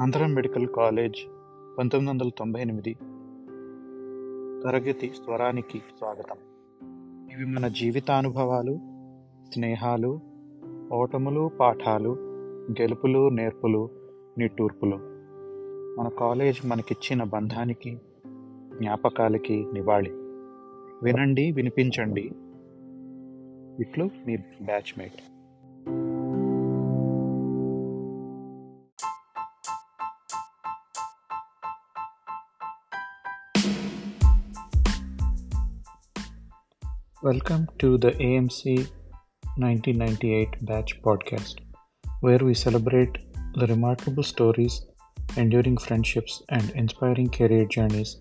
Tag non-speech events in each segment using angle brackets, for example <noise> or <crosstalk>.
Andhra medical college పంతొమ్మిది వందల తొంభై ఎనిమిది. తరగతి స్వరానికి స్వాగతం. ఇవి మన జీవితానుభవాలు స్నేహాలు ఓటములు పాఠాలు గెలుపులు నేర్పులు నిట్టూర్పులు. మన కాలేజ్ మనకిచ్చిన బంధానికి జ్ఞాపకాలకి నివాళి. వినండి వినిపించండి. ఇట్లు మీ batchmate. Welcome to the AMC 1998 Batch podcast, where we celebrate the remarkable stories, enduring friendships, and inspiring career journeys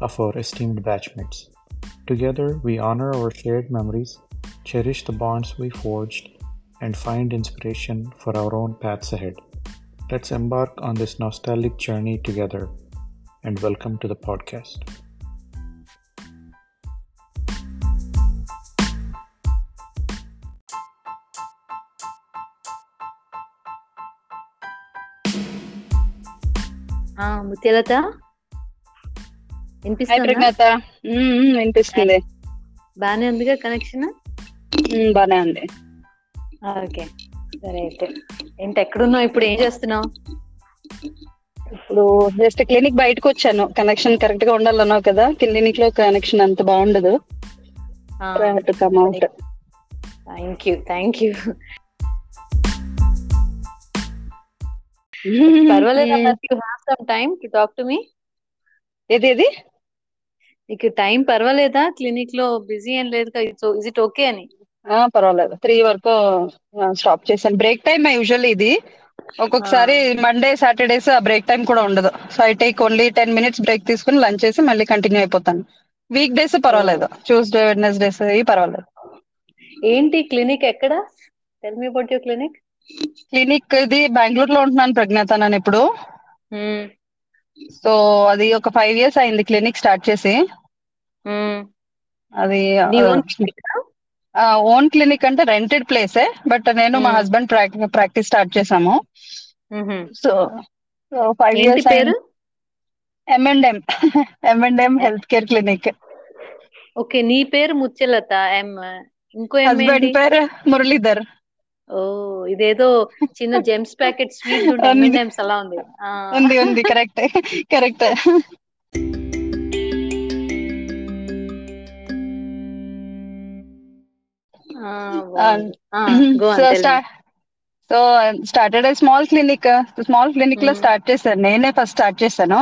of our esteemed batchmates. Together, we honor our shared memories, cherish the bonds we forged, and find inspiration for our own paths ahead. Let's embark on this nostalgic journey together, and welcome to the podcast. Hi వినిపిస్తుందా. బానే ఉందిగా connection బానే ఉంది. Okay సరే అయితే. ఏంటి ఎక్కడున్నావు? ఇప్పుడు ఏం చేస్తున్నావు? ఇప్పుడు జస్ట్ క్లినిక్ బయటకు వచ్చాను. కనెక్షన్ కరెక్ట్గా ఉండాలన్నావు కదా క్లినిక్లో కనెక్షన్ అంత బాగుండదు. థ్యాంక్ యూ థ్యాంక్ యూ పర్వాలేదా you have some time to talk to me ఏది ఏది? నీకు టైం పర్వాలేదా? క్లినిక్లో బిజీ ఏం లేదు సో ఇస్ ఇట్ ఓకే అని? ఆ, పర్వాలేదు. త్రీ వరకు స్టాప్ చేశాను. బ్రేక్ టైం యూజువల్లీ ఇది. ఒక్కొక్కసారి మండే సాటర్డేస్ ఆ బ్రేక్ టైం కూడా ఉండదు. So I take only ten minutes break తీసుకుని లంచ్ చేసి మళ్ళీ కంటిన్యూ అయిపోతాను. వీక్ డేస్ పర్వాలేదు ట్యూస్డే వెడ్నెస్డేస్ పర్వాలేదు. ఏంటి క్లినిక్ ఎక్కడ? Tell me about your clinic clinic ఇది బెంగళూరులో ఉంటున్నాను ప్రజ్ఞాత నేను ఇప్పుడు. సో అది ఒక ఫైవ్ ఇయర్స్ అయింది క్లినిక్ స్టార్ట్ చేసి. అది ఓన్ క్లినిక్ అంటే రెంటెడ్ ప్లేసే బట్ నేను మా. హస్బెండ్ ప్రాక్టీస్ స్టార్ట్ చేసాము. సో ఫైవ్ ఇయర్స్ పేరు? M and M M and M health care clinic. Okay నీ పేరు ముత్యలత ఎం ఇంకో హస్బెండ్ పేరు మురళీధర్. ఓ ఇదేదో చిన్న జెమ్స్ ప్యాకెట్ స్వీట్. M&Ms అలా ఉంది. ఉంది ఉంది correct correct so started small clinic small క్లినిక్లో Hmm. Start చేశాను నేనే ఫస్ట్ స్టార్ట్ చేశాను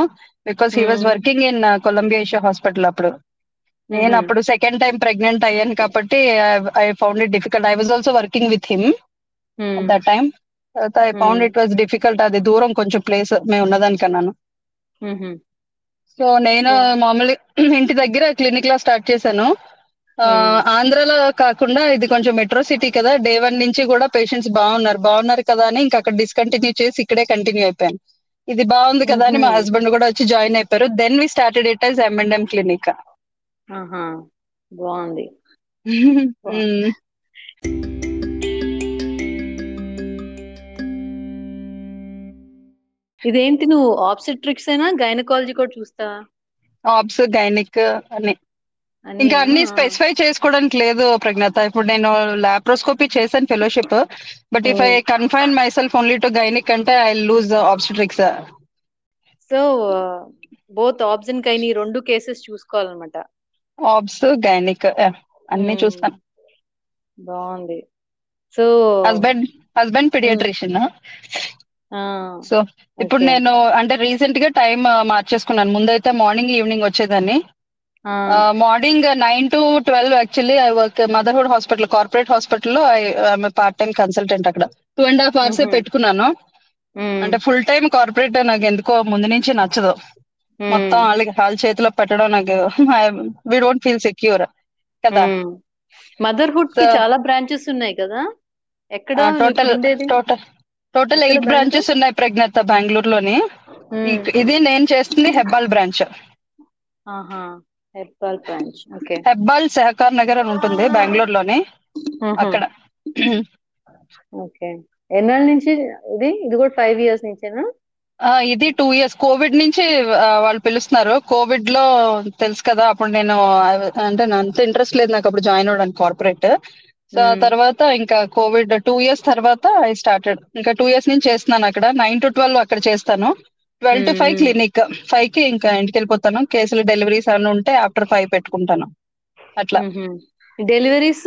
because he was Hmm. Working in Columbia Asia hospital అప్పుడు నేను Mhm. అప్పుడు సెకండ్ టైం ప్రెగ్నెంట్ అయ్యాను కాబట్టి I found it difficult I was also working with him Hmm. That time I found Hmm. It was difficult అది దూరం కొంచెం place మేము ఉన్నదానికన్నాను. So నేను Yeah. మామూలు <clears throat> ఇంటి దగ్గర క్లినిక్లో స్టార్ట్ చేశాను Hmm. ఆంధ్రాలో కాకుండా ఇది కొంచెం మెట్రో సిటీ కదా డే వన్ నుంచి కూడా పేషెంట్స్ బాగున్నారు బాగున్నారు కదా అని ఇంకా అక్కడ డిస్కంటిన్యూ చేసి ఇక్కడే కంటిన్యూ అయిపోయాను ఇది బాగుంది కదా అని మా. హస్బెండ్ కూడా వచ్చి జాయిన్ అయిపోయారు then we started it as M and M clinic. బాగుంది <laughs> ఇదేంటి నువ్వు ఆబ్సెట్రిక్స్ అయినా గైనకాలజీ కూడా చూస్తావా ఆబ్స్ గైనిక్ అని. ఇంకా అన్ని? స్పెసిఫై చేసుకోవడానికి లేదు ప్రజ్ఞాత. ఇప్పుడు నేను లాప్రోస్కోపీ చేశాను fellowship but if I. Confine myself only to gynaec అంటే I lose obstetrics so both obs and gynae రెండు కేసెస్ చూసుకోవాలన్నమాట. ఆబ్స్ గైనిక్ అన్ని Hmm. చూస్తాను. బాగుంది. So husband husband paediatrician so ఇప్పుడు నేను అంటే రీసెంట్గా టైం మార్చేసుకున్నాను. ముందైతే మార్నింగ్ ఈవినింగ్ వచ్చేదాన్ని. Morning nine to twelve actually I work Motherhood hospital corporate హాస్పిటల్లో పార్ట్ టైం కన్సల్టెంట్ అక్కడ. Two and half hours. పెట్టుకున్నాను. అంటే ఫుల్ టైం కార్పొరేట్ నాకు ఎందుకో ముందు నుంచి నచ్చదు. మొత్తం వాళ్ళకి వాళ్ళ చేతిలో పెట్టడం నాకు <laughs> వి డోంట్ ఫీల్ సెక్యూర్ కదా. మదర్హుడ్ చాలా బ్రాంచెస్ ఉన్నాయి కదా? ఎక్కడ total total total eight branches ఉన్నాయి ప్రజ్ఞాత బెంగళూరులోని. Hmm. ఇక్- ఇది నేను చేస్తుంది హెబ్బాల్ బ్రాంచ్. ఆహా herbal branch. Okay. Hebbal Sahakar Nagar అని ఉంటుంది బెంగళూరులోని. అక్కడ. ఓకే. ఎన్నాళ్ళ నుంచి ఇది? ఇది కూడా ఫైవ్ ఇయర్స్ నుంచేనా? ఇది టూ ఇయర్స్ కోవిడ్ నుంచి వాళ్ళు పిలుస్తున్నారు. కోవిడ్లో తెలుసు కదా అప్పుడు నేను అంటే అంత ఇంట్రెస్ట్ లేదు నాకు అప్పుడు జాయిన్ అవ్వడానికి కార్పొరేట్ సో ఆ తర్వాత ఇంకా కోవిడ్ టూ ఇయర్స్ తర్వాత ఐ స్టార్టెడ్. ఇంకా టూ ఇయర్స్ నుంచి చేస్తున్నాను అక్కడ. నైన్ టు ట్వెల్వ్ అక్కడ చేస్తాను. Twelve to five clinic. ఫైవ్కి ఇంకా ఇంటికి వెళ్ళిపోతాను కేసులు డెలివరీస్ అన్నీ ఉంటే ఆఫ్టర్ ఫైవ్ పెట్టుకుంటాను. అట్లా. డెలివరీస్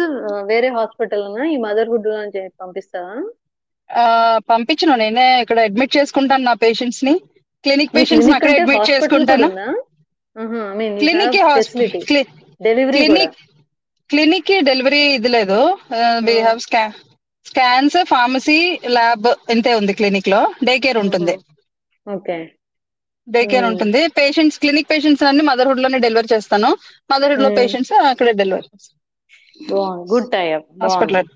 వేరే హాస్పిటల్ ఈ మదర్హుడ్ నుంచి పంపిస్తావా? పంపించను. నేనే ఇక్కడ అడ్మిట్ చేసుకుంటాను నా పేషెంట్స్ని క్లినిక్ పేషెంట్స్ అక్కడ అడ్మిట్ చేసుకుంటాను. క్లినిక్ క్లినిక్ క్లినిక్కి డెలివరీ ఇది లేదు. We have scans pharmacy lab ఇంతే ఉంది క్లినిక్లో డే కేర్ ఉంటుంది. ఓకే. డే కేర్ ఉంటుంది. పేషెంట్స్ క్లినిక్ పేషెంట్స్ అన్ని మదర్హుడ్లోనే డెలివరీ చేస్తాను. మదర్హుడ్లో పేషెంట్స్ అక్కడే డెలివరీ గుడ్ టైప్ హాస్పిటల్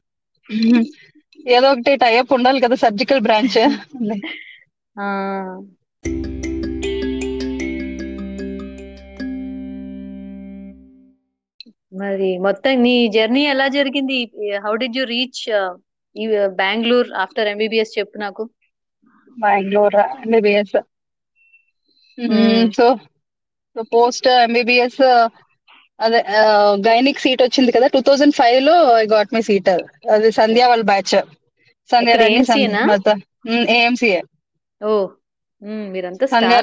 ఏదో ఒకటి టైప్ ఉండాలి కదా సర్జికల్ బ్రాంచ్ <laughs> మరి మొత్తం నీ జర్నీ ఎలా జరిగింది? How did you reach Bengaluru after MBBS చెప్పు నాకు. Bengaluru MBBS so so post MBBS అదే గైనిక్ సీట్ వచ్చింది కదా టూ థౌజండ్ ఫైవ్లో ఐ గాట్ మై సీట్ అది సంధ్యా వాళ్ళ బ్యాచ్ సంధ్యా ఏఎంసీఏ ఓ మీరంతా సంధ్యా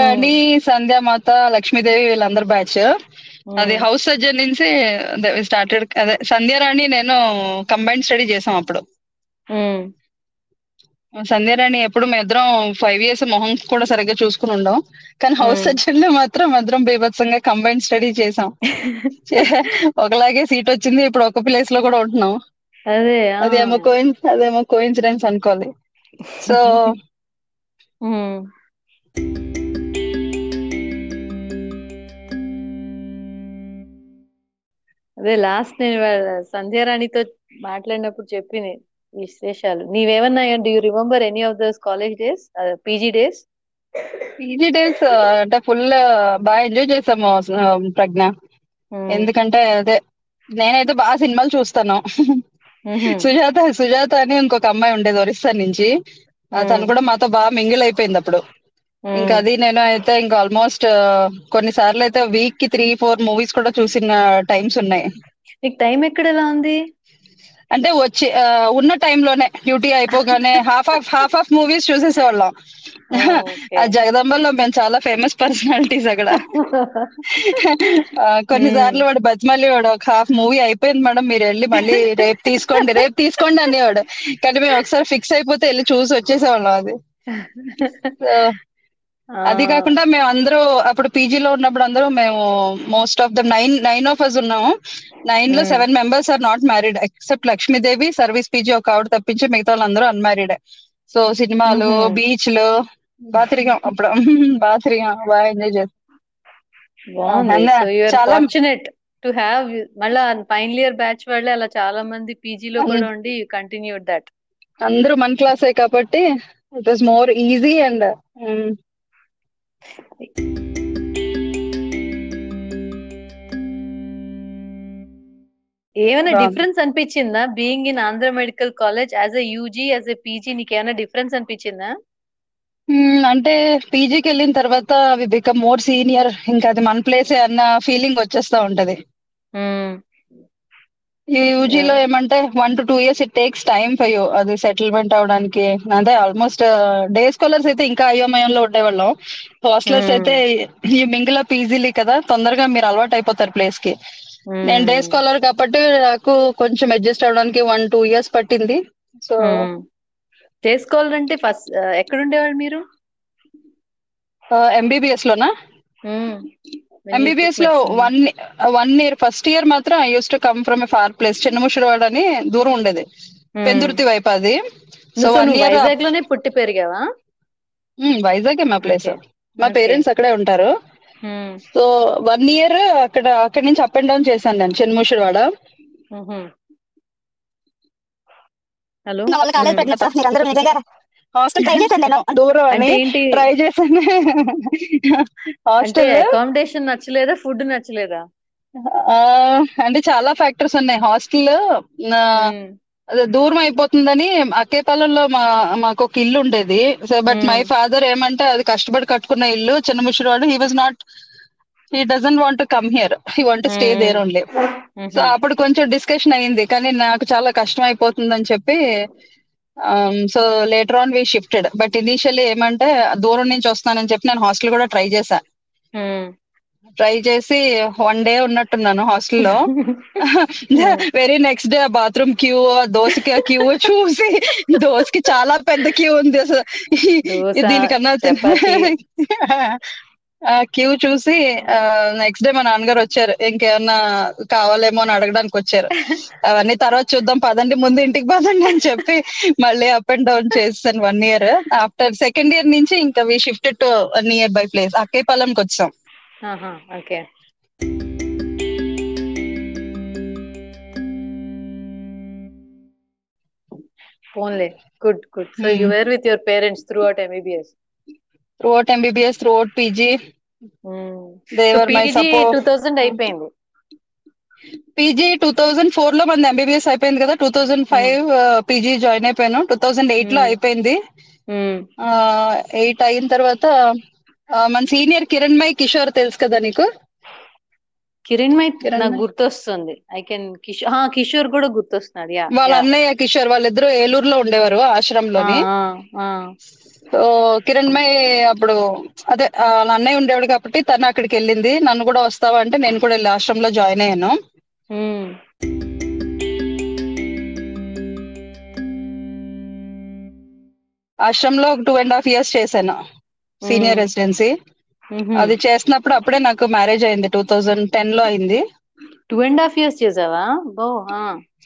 రాణి సంధ్యా మాత లక్ష్మీదేవి వీళ్ళందరు బ్యాచ్. అది హౌస్ సర్జన్ నుంచి స్టార్టెడ్ అదే సంధ్యా రాణి నేను కంబైన్డ్ స్టడీ చేసాం అప్పుడు. సంధ్యారాణి ఎప్పుడు మేము ఇద్దరం ఫైవ్ ఇయర్స్ మొహం కూడా సరిగ్గా చూసుకుని ఉండం. కానీ హౌస్ సర్జన్లో మాత్రం ఇద్దరం బీభత్సంగా కంబైన్ స్టడీ చేసాం ఒకలాగే సీట్ వచ్చింది ఇప్పుడు ఒక ప్లేస్లో కూడా ఉంటున్నాం. అదే అదేమో కోయిన్ అదేమో కోయిన్సిడెన్స్ అనుకోవాలి. సో అదే లాస్ట్ నేను సంధ్యారాణితో మాట్లాడినప్పుడు చెప్పింది విశేషాలు. నీవేమన్నా do you remember any of those college days PG days PG days అంటే ఫుల్ బాగా ఎంజాయ్ చేసాము ప్రజ్ఞ. ఎందుకంటే అదే నేనైతే బాగా సినిమాలు చూస్తాను. <laughs> సుజాత సుజాత అని ఇంకొక అమ్మాయి ఉండేది ఒరిస్సా నుంచి. తను కూడా మాతో బాగా మింగిల్ అయిపోయింది అప్పుడు. ఇంకా అది నేను అయితే ఇంకా ఆల్మోస్ట్ కొన్నిసార్లు అయితే వీక్కి త్రీ ఫోర్ మూవీస్ కూడా చూసిన టైమ్స్ ఉన్నాయి. నీకు టైం ఎక్కడ ఎలా ఉంది? అంటే వచ్చి ఉన్న టైంలోనే డ్యూటీ అయిపోగానే half of half of movies చూసేసేవాళ్ళం. ఆ జగదంబలో మేము చాలా ఫేమస్ పర్సనాలిటీస్ అక్కడ. కొన్నిసార్లు వాడు బతిమల్లి వాడు ఒక హాఫ్ మూవీ అయిపోయింది మేడం మీరు వెళ్ళి మళ్ళీ రేపు తీసుకోండి రేపు తీసుకోండి అనేవాడు. కానీ మేము ఒకసారి ఫిక్స్ అయిపోతే వెళ్ళి చూసి వచ్చేసేవాళ్ళం అది. <laughs> అది కాకుండా మేము అందరూ అప్పుడు పీజీలో ఉన్నప్పుడు అందరూ మేము most of the nine nine of us ఉన్నాము. నైన్లో seven members are not married except Lakshmidevi service PG ఒక ఆవిడ తప్పించి మిగతా వాళ్ళందరూ అన్మ్యారీడ్ సో సినిమాలు బీచ్లు <laughs> బాగా తిరిగాం అప్పుడు బాగా తిరిగాం బాగా ఎంజాయ్ చేస్తాం టు హ్యావ్ మళ్ళా ఫైనల్ ఇయర్ బ్యాచ్ వాళ్ళే అలా చాలా మంది పీజీలో కూడా ఉండి కంటిన్యూ దట్ అందరూ మన క్లాసే కాబట్టి it was more easy and ఏమైనా డిఫరెన్స్ అనిపించిందా? Being in Andhra medical college as a UG as a PG నీకు ఏమైనా డిఫరెన్స్ అనిపించిందా? అంటే పీజీకి వెళ్ళిన తర్వాత అవి బికమ్ మోర్ సీనియర్ ఇంకా అది మన ప్లేసే అన్న ఫీలింగ్ వచ్చేస్తా ఉంటది. యూజీలో ఏమంటే one to two years it takes time for you అది సెటిల్మెంట్ అవడానికి. అదే ఆల్మోస్ట్ డే స్కాలర్స్ అయితే ఇంకా అయోమయంలో ఉండేవాళ్ళం. హాస్టలర్స్ అయితే ఈ మింగిల్ అప్ ఈజీలీ కదా తొందరగా మీరు అలవాటు అయిపోతారు ప్లేస్కి. నేను డే స్కాలర్ కాబట్టి నాకు కొంచెం అడ్జస్ట్ అవడానికి వన్ టూ ఇయర్స్ పట్టింది. సో డే స్కాలర్ అంటే ఫస్ట్ ఎక్కడ ఉండేవాళ్ళు మీరు? ఎంబీబీఎస్ లోనా? ఎంబీబీఎస్లో one one year first year మాత్రం I use to come from a far place Chinnamushiravada అని దూరం ఉండేది. పెందుర్తి వైపు అది. సో వన్ ఇయర్ వైజాగ్లోనే పుట్టి పెరిగావా? వైజాగ్ మా ప్లేస్ మా పేరెంట్స్ అక్కడే ఉంటారు. సో వన్ ఇయర్ అక్కడ అక్కడి నుంచి అప్ అండ్ డౌన్ చేశాను నేను చిన్నముషిరవాడ హలో. హాస్టల్ ట్రై చేశాను నేను. దూరం అని ట్రై చేశాను. హాస్టల్ అకామిడేషన్ నచ్చలేదా? ఫుడ్ నచ్చలేదా? అంటే చాలా ఫ్యాక్టర్స్ ఉన్నాయి. హాస్టల్ అదే దూరం అయిపోతుందని అక్కేపాలెంలో మా మాకు ఒక ఇల్లు ఉండేది. సో బట్ మై ఫాదర్ ఏమంటే అది కష్టపడి కట్టుకున్న ఇల్లు Chinna Mushiradu he was not he doesn't want come here he want stay there only so అప్పుడు కొంచెం డిస్కషన్ అయింది కానీ నాకు చాలా కష్టం అయిపోతుందని చెప్పి so later on we shifted but initially ఏమంటే దూరం నుంచి వస్తానని చెప్పి నేను హాస్టల్ కూడా ట్రై చేశా. ట్రై చేసి వన్ డే ఉన్నట్టున్నాను హాస్టల్లో very next day bathroom queue దోశకి queue చూసి దోశకి చాలా పెద్ద క్యూ ఉంది అసలు. <laughs> దీనికన్నా క్యూ చూసి నెక్స్ట్ డే మా నాన్నగారు వచ్చారు. ఇంకేమన్నా కావాలేమో అని అడగడానికి వచ్చారు. <laughs> అవన్నీ తర్వాత చూద్దాం పదండి ముందు ఇంటికి పదండి అని చెప్పి మళ్ళీ అప్ అండ్ డౌన్ చేస్తాను one year after second year నుంచి ఇంకా we shifted to nearby place అక్కేపాలెంకి వచ్చాం. ఓకే. పోన్లే good good so you were with your parents throughout MBBS throughout MBBS throughout PG they were my support 2000 అయిపోయింది. PG two thousand ఫోర్లో మంది MBBS అయిపోయింది కదా. Two thousand five PG join అయిపోయాను. Two thousand ఎయిట్లో అయిపోయింది. ఎయిట్ అయిన తర్వాత మన సీనియర్ కిరణ్ మై కిషోర్ తెలుసు కదా నీకు? కిరణ్ మై నాకు గుర్తొస్తుంది. ఐ కెన్ కిషోర్ కిషోర్ కూడా గుర్తొస్తున్నాడు. వాళ్ళ అన్నయ్య కిషోర్ వాళ్ళిద్దరు ఏలూరులో ఉండేవారు ఆశ్రమంలోని. సో కిరణ్ మై అప్పుడు అదే వాళ్ళ అన్నయ్య ఉండేవాడు కాబట్టి తను అక్కడికి వెళ్ళింది. నన్ను కూడా వస్తావా అంటే నేను కూడా వెళ్ళి ఆశ్రమంలో జాయిన్ అయ్యాను. ఆశ్రమంలో ఒక టూ అండ్ హాఫ్ ఇయర్స్ చేశాను. సీనియర్ రెసిడెన్సీ అది చేసినప్పుడు అప్పుడే నాకు మ్యారేజ్ అయింది. టూ థౌజండ్ టెన్లో అయింది. టూ అండ్ హాఫ్ ఇయర్స్ చేసావా? బో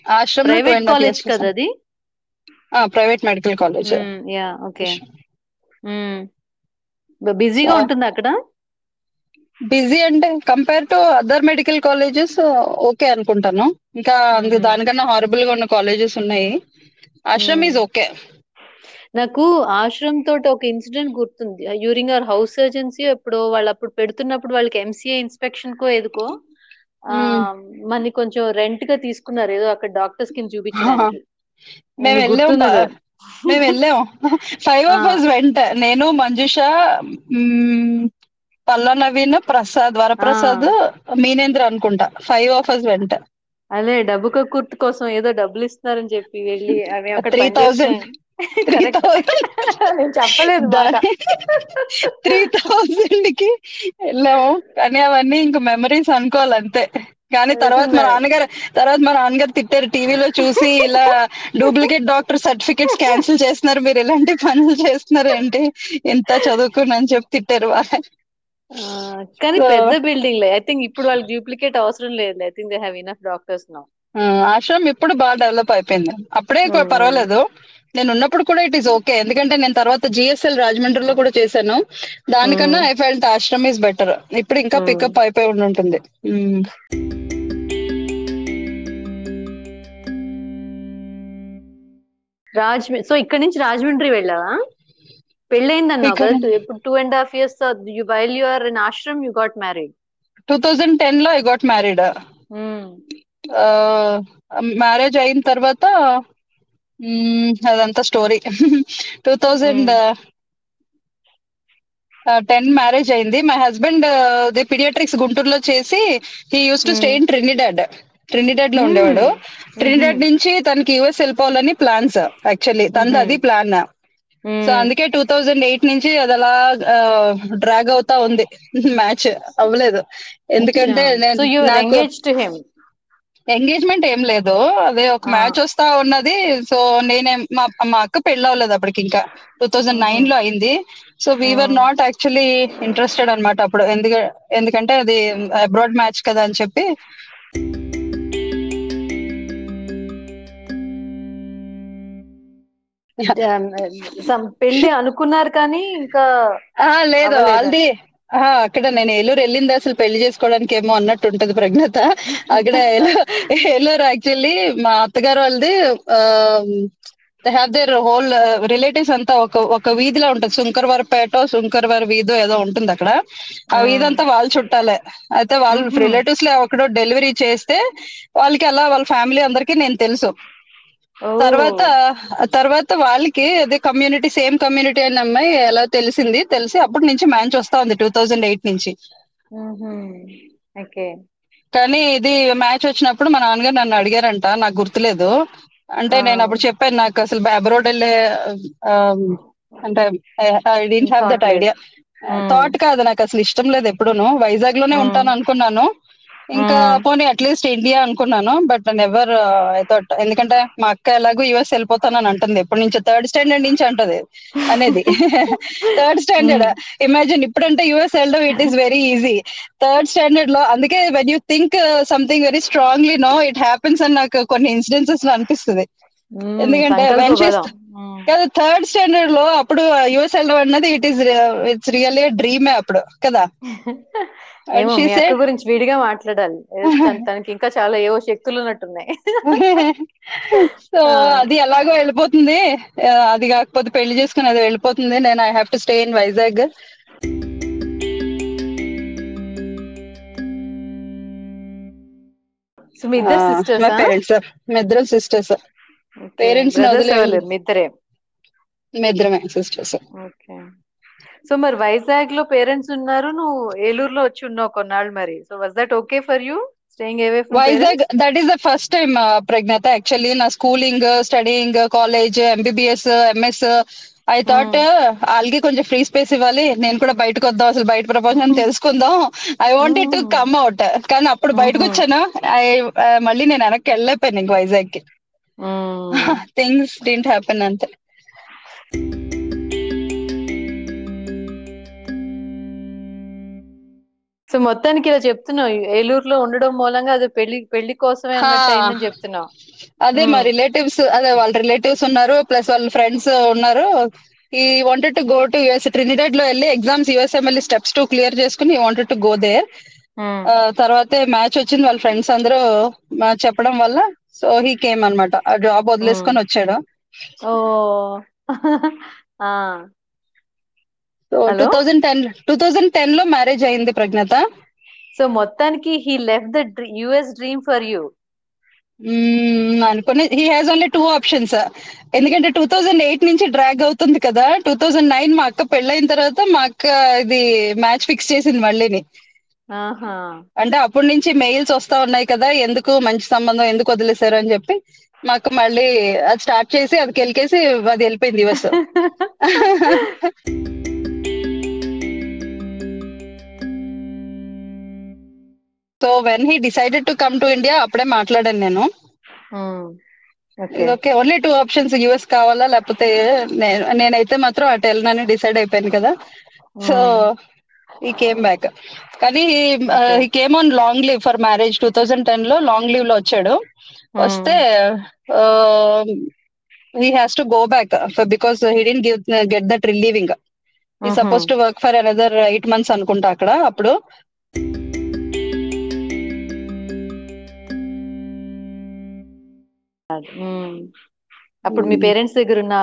ఆశ్రమం ప్రైవేట్ కాలేజ్ కదా అది private medical college yeah okay బిజీగా ఉంటుంది అక్కడ? బిజీ అంటే compare to other medical colleges okay అనుకుంటాను. ఇంకా దానికన్నా హారబుల్గా ఉన్న కాలేజెస్ ఉన్నాయి. Ashram is okay. నాకు ఆశ్రమ్ తోటి ఒక ఇన్సిడెంట్ గుర్తుంది. యూరింగ్ అవర్ హౌస్ సర్జన్సీ ఎప్పుడు వాళ్ళు అప్పుడు పెడుతున్నప్పుడు వాళ్ళకి ఎంసీఏ ఇన్స్పెక్షన్ కో ఎదుకో మనని కొంచెం రెంట్గా తీసుకున్నారు. ఏదో అక్కడ డాక్టర్స్ కింద చూపించడానికి. మేము వెళ్ళాం మేము వెళ్ళాం. ఫైవ్ అవర్స్ వెంట నేను మంజుష పల్ల నవీన్ ప్రసాద్ వరప్రసాద్ మీనేంద్ర అనుకుంటా. ఫైవ్ అవర్స్ వెంట అదే డబ్బు కుర్తు కోసం ఏదో డబ్బులు ఇస్తున్నారని చెప్పి వెళ్ళి అవి త్రీ నేను చెప్పలేదు త్రీ థౌసండ్కి వెళ్ళాము. కానీ అవన్నీ ఇంక మెమరీస్ అనుకోవాలంతే. కానీ తర్వాత మా నాన్నగారు తర్వాత మా నాన్నగారు తిట్టారు టీవీలో చూసి ఇలా డూప్లికేట్ డాక్టర్ సర్టిఫికెట్స్ క్యాన్సిల్ చేస్తున్నారు మీరు ఇలాంటి పనులు చేస్తున్నారు ఏంటి ఇంత చదువుకుని చెప్పి తిట్టారు వాళ్ళ. కానీ పెద్ద బిల్డింగ్ లే. ఐ థింక్ ఇప్పుడు వాళ్ళకి డూప్లికేట్ అవసరం లేదు I think they have enough doctors now Ashram ఇప్పుడు బాగా డెవలప్ అయిపోయింది. అప్పుడే పర్వాలేదు. నేను ఉన్నప్పుడు కూడా ఇట్ ఈస్ ఓకే ఎందుకంటే నేను తర్వాత జిఎస్ఎల్ రాజమండ్రిలో కూడా చేశాను. దానికన్నా I felt Ashram is better ఇప్పుడు ఇంకా పికప్ అయిపోయి ఉండి ఉంటుంది రాజ్ సో ఇక్కడ నుంచి రాజమండ్రి వెళ్ళావా? పెళ్ళైందన్నా ఇప్పుడు two and half years you while you are in Ashram you got married two thousand టెన్లో ఐ గాట్ మ్యారీడ్ మ్యారేజ్ అయిన తర్వాత అదంతా story. <laughs> Two thousand ten marriage అయింది. మై హస్బెండ్ ది పిడియాట్రిక్స్ గుంటూరులో చేసి he use to stay in Trinidad. ట్రినిడాడ్లో ఉండేవాడు. Trinidad నుంచి తనకి యుఎస్ వెళ్ళిపోవాలని ప్లాన్స్ యాక్చువల్లీ. తనది అది ప్లాన్. సో అందుకే టూ థౌజండ్ ఎయిట్ నుంచి అది అలా డ్రాగ్ అవుతా ఉంది. <laughs> మ్యాచ్ అవ్వలేదు. ఎందుకంటే ఎంగేజ్మెంట్ ఏం లేదు అదే ఒక మ్యాచ్ వస్తా ఉన్నది సో నేనే మా మా అక్క పెళ్ళి అవ్వలేదు అప్పటికి ఇంకా టూ థౌజండ్ నైన్లో అయింది so we're not actually interested అనమాట అప్పుడు ఎందుకంటే అది అబ్రాడ్ మ్యాచ్ కదా అని చెప్పి పెళ్ళి అనుకున్నారు కానీ ఇంకా లేదు ఆల్రెడీ అక్కడ నేను ఏలూరు వెళ్ళింది అసలు పెళ్ళి చేసుకోవడానికి ఏమో అన్నట్టు ఉంటది ప్రజ్ఞత. అక్కడ ఏలూరు యాక్చువల్లీ మా అత్తగారు వాళ్ళది they have their whole relatives అంతా ఒక ఒక వీధిలో ఉంటుంది. శంకర్వరపేట శంకర్వర వీధో ఏదో ఉంటుంది అక్కడ. ఆ వీధి అంతా వాళ్ళు చుట్టాలే. అయితే వాళ్ళు రిలేటివ్స్లో ఒకడో డెలివరీ చేస్తే వాళ్ళకి అలా వాళ్ళ ఫ్యామిలీ అందరికి నేను తెలుసు. తర్వాత తర్వాత వాళ్ళకి అదే కమ్యూనిటీ సేమ్ కమ్యూనిటీ అనే అమ్మాయి ఎలా తెలిసింది? తెలిసి అప్పటి నుంచి మ్యాచ్ వస్తా ఉంది టూ థౌజండ్ ఎయిట్ నుంచి. కానీ ఇది మ్యాచ్ వచ్చినప్పుడు మా నాన్నగారు నన్ను అడిగారంట నాకు గుర్తులేదు. అంటే నేను అప్పుడు చెప్పాను నాకు అసలు అబ్రోడ్ వెళ్ళే అంటే I have that idea thought కాదు నాకు అసలు ఇష్టం లేదు ఎప్పుడూను. వైజాగ్లోనే ఉంటాను అనుకున్నాను. ఇంకా పోనీ అట్లీస్ట్ ఇండియా అనుకున్నాను బట్ నెవర్ ఐ థాట్ ఎందుకంటే మా అక్క ఎలాగో యుఎస్ వెళ్ళిపోతానని అంటుంది. ఎప్పటి నుంచి థర్డ్ స్టాండర్డ్ నుంచి అంటది అనేది. <laughs> Third standard. ఇమాజిన్ ఇప్పుడంటే యుఎస్ వెళ్ళడం it is very easy. Third స్టాండర్డ్లో అందుకే when you think something very strongly no it happens అని నాకు కొన్ని ఇన్సిడెన్సెస్ అనిపిస్తుంది. ఎందుకంటే కదా. థర్డ్ స్టాండర్డ్లో అప్పుడు యుఎస్ వెళ్ళడం అన్నది ఇట్ ఈస్ ఇట్స్ రియల్లీ డ్రీమే అప్పుడు కదా? <laughs> గురించి విడిగా మాట్లాడాలి. <laughs> తనకి ఇంకా చాలా ఏవో శక్తులు ఉన్నట్టున్నాయి. <laughs> సో అది ఎలాగో వెళ్ళిపోతుంది. అది కాకపోతే పెళ్ళి చేసుకుని అది వెళ్ళిపోతుంది. నేను I have to stay in Vizag మీ ఇద్దరు సిస్టర్స్ పేరెంట్స్ మీ ఇద్దరు. ఇద్దరమే సిస్టర్స్ ఓకే సో మరి వైజాగ్లో పేరెంట్స్ ఉన్నారు నువ్వు ఏలూరులో వచ్చి ఉన్నావు కొన్నాళ్ళు మరి. So was that okay for you Vizag that is the first time Pragnatha actually నా schooling studying college MBBS MS I thought వాళ్ళకి కొంచెం ఫ్రీ స్పేస్ ఇవ్వాలి. నేను కూడా బయటకు వద్దాం అసలు బయట ప్రపంచం తెలుసుకుందాం. I wanted to come out కానీ అప్పుడు బయటకు వచ్చాను? ఐ మళ్ళీ నేను వెనక్కి వెళ్ళలేకపోయాను ఇంక వైజాగ్కి థింగ్స్ డింట్ హ్యాపెన్ అంతే. సో మొత్తానికి ఇలా చెప్తున్నావు. ఏలూరులో ఉండడం మూలంగా అది పెళ్ళి పెళ్ళి కోసమే చెప్తున్నావు. అదే మా రిలేటివ్స్ అదే వాళ్ళ రిలేటివ్స్ ఉన్నారు ప్లస్ వాళ్ళ ఫ్రెండ్స్ ఉన్నారు. He wanted to go to US ట్రినిడెడ్లో వెళ్ళి exams USMLE steps two clear చేసుకుని వాంటెడ్ టు గో దేర్ తర్వాత మ్యాచ్ వచ్చింది వాళ్ళ ఫ్రెండ్స్ అందరూ చెప్పడం వల్ల సో హీ కేమ్ అనమాట ఆ జాబ్ వదిలేసుకొని వచ్చాడు. ఓ. <laughs> So two thousand ten two thousand టెన్లో మ్యారేజ్ అయింది ప్రజ్ఞత. సో మొత్తానికి he left the US dream for you అనుకుని he has only two options ఎందుకంటే టూ థౌజండ్ ఎయిట్ నుంచి డ్రాగ్ అవుతుంది కదా టూ థౌజండ్ నైన్ మా అక్క పెళ్ళైన తర్వాత మా అక్క ఇది మ్యాచ్ ఫిక్స్ చేసింది మళ్ళీని. అంటే అప్పటి నుంచి మెయిల్స్ వస్తా ఉన్నాయి కదా ఎందుకు మంచి సంబంధం ఎందుకు వదిలేశారు అని చెప్పి మాకు మళ్ళీ అది స్టార్ట్ చేసి అది కెలికేసి అది వెళ్ళిపోయింది US <laughs> so when he decided to come to India అప్పుడే మాట్లాడాను నేను. Okay. Only two options US కావాలా లేకపోతే నేనైతే మాత్రం అటు వెళ్ళనని డిసైడ్ అయిపోయాను కదా. సో ఈ కేమ్ బ్యాక్ కానీ he came on long leave for marriage two thousand టెన్లో లాంగ్ లీవ్లో వచ్చాడు. వస్తే he has to go back because he the give get that relieving he suppose to work for another eight months అనుకుంటా అక్కడ అప్పుడు. అప్పుడు మీ parents దగ్గర ఉన్నా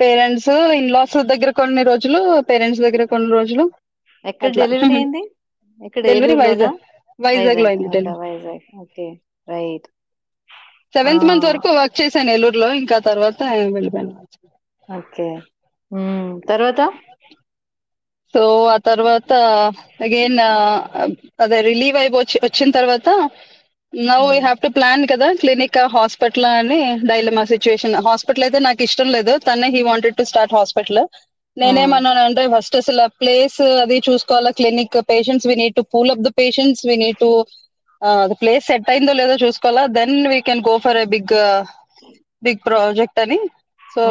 పేరెంట్స్ ఇన్ లాస్ దగ్గర కొన్ని రోజులు పేరెంట్స్ దగ్గర కొన్ని రోజులు. ఎక్కడ డెలివరీ అయింది? ఎక్కడ డెలివరీ వైజాగ్. వైజాగ్లో అయింది Vizag. Okay. Right. Seventh month వరకు వర్క్ చేశాను ఏలూరులో. ఇంకా తర్వాత వెళ్ళిపోయాను. ఓకే. తర్వాత? సో ఆ తర్వాత అగైన్ అదే రిలీవ్ అయి వచ్చి వచ్చిన తర్వాత now we have to plan కదా క్లినిక్ హాస్పిటల్ అని డైలమా సిచ్యువేషన్ హాస్పిటల్ అయితే నాకు ఇష్టం లేదు. తనే he wanted to start hospital నేనేమన్నాను అంటే ఫస్ట్ అసలు ప్లేస్ అది చూసుకోవాలా clinic patients we need to pool up the patients we need to place set అయిందో లేదో చూసుకోవాలా then we can go for a big big project అని. So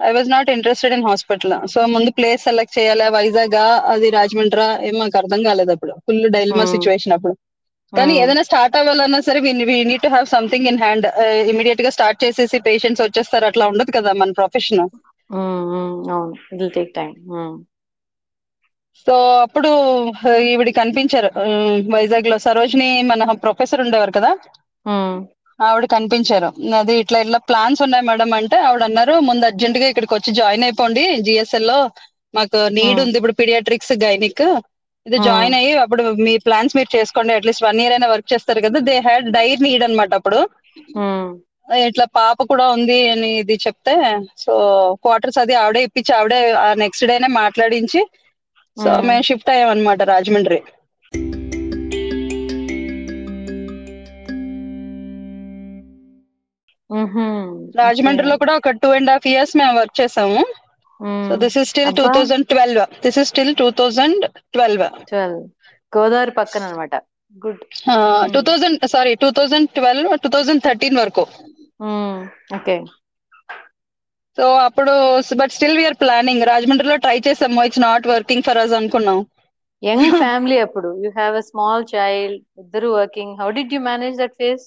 I was not interested in hospital so ముందు place select చేయాలి వైజాగ్ అది రాజమండ్రి ఏం మాకు అర్థం కాలేదు అప్పుడు. ఫుల్ డైలమా సిచ్యువేషన్ అప్పుడు. కానీ ఏదైనా స్టార్ట్ అవ్వాలన్నా సరే we need to have something in hand ఇమీడియట్గా స్టార్ట్ చేసేసి పేషెంట్స్ వచ్చేస్తారు అట్లా ఉండదు కదా మన ప్రొఫెషన్ సో అప్పుడు ఈవిడి కనిపించారు. వైజాగ్లో సరోజిని మన ప్రొఫెసర్ ఉండేవారు కదా? ఆవిడ కనిపించారు. అది ఇట్లా ఇట్లా ప్లాన్స్ ఉన్నాయి మేడం అంటే ఆవిడ అన్నారు ముందు అర్జెంట్గా ఇక్కడికి వచ్చి జాయిన్ అయిపోండి. జిఎస్ఎల్లో మాకు నీడ్ ఉంది. ఇప్పుడు పీడియాట్రిక్స్ గైనిక్ ఇది జాయిన్ అయ్యి అప్పుడు మీ ప్లాన్స్ మీరు చేసుకోండి. అట్లీస్ట్ వన్ ఇయర్ అయినా వర్క్ చేస్తారు కదా. దే హ్యాడ్ డైర్ నీడ్ అనమాట అప్పుడు. ఇట్లా పాప కూడా ఉంది అని ఇది చెప్తే సో క్వార్టర్స్ అది ఆవిడే ఇప్పించి ఆవిడే నెక్స్ట్ డేనే మాట్లాడించి సో మ్మ్. షిఫ్ట్ అయ్యాం అనమాట రాజమండ్రి. రాజమండ్రిలో కూడా ఒక టూ అండ్ హాఫ్ ఇయర్స్ మేము వర్క్ చేసాము. So this is still. Two thousand twelve this is still two thousand twelve twelve Godavari పక్కన అనమాట good two thousand sorry two thousand twelve two thousand thirteen వరకు. ఓకే సో అప్పుడు but still we are planning రాజమండ్రిలో try చేసాము. It's not working for us అనుకున్నాం. Young family <laughs> అప్పుడు. You have a small child ఇద్దరు working how did you manage that phase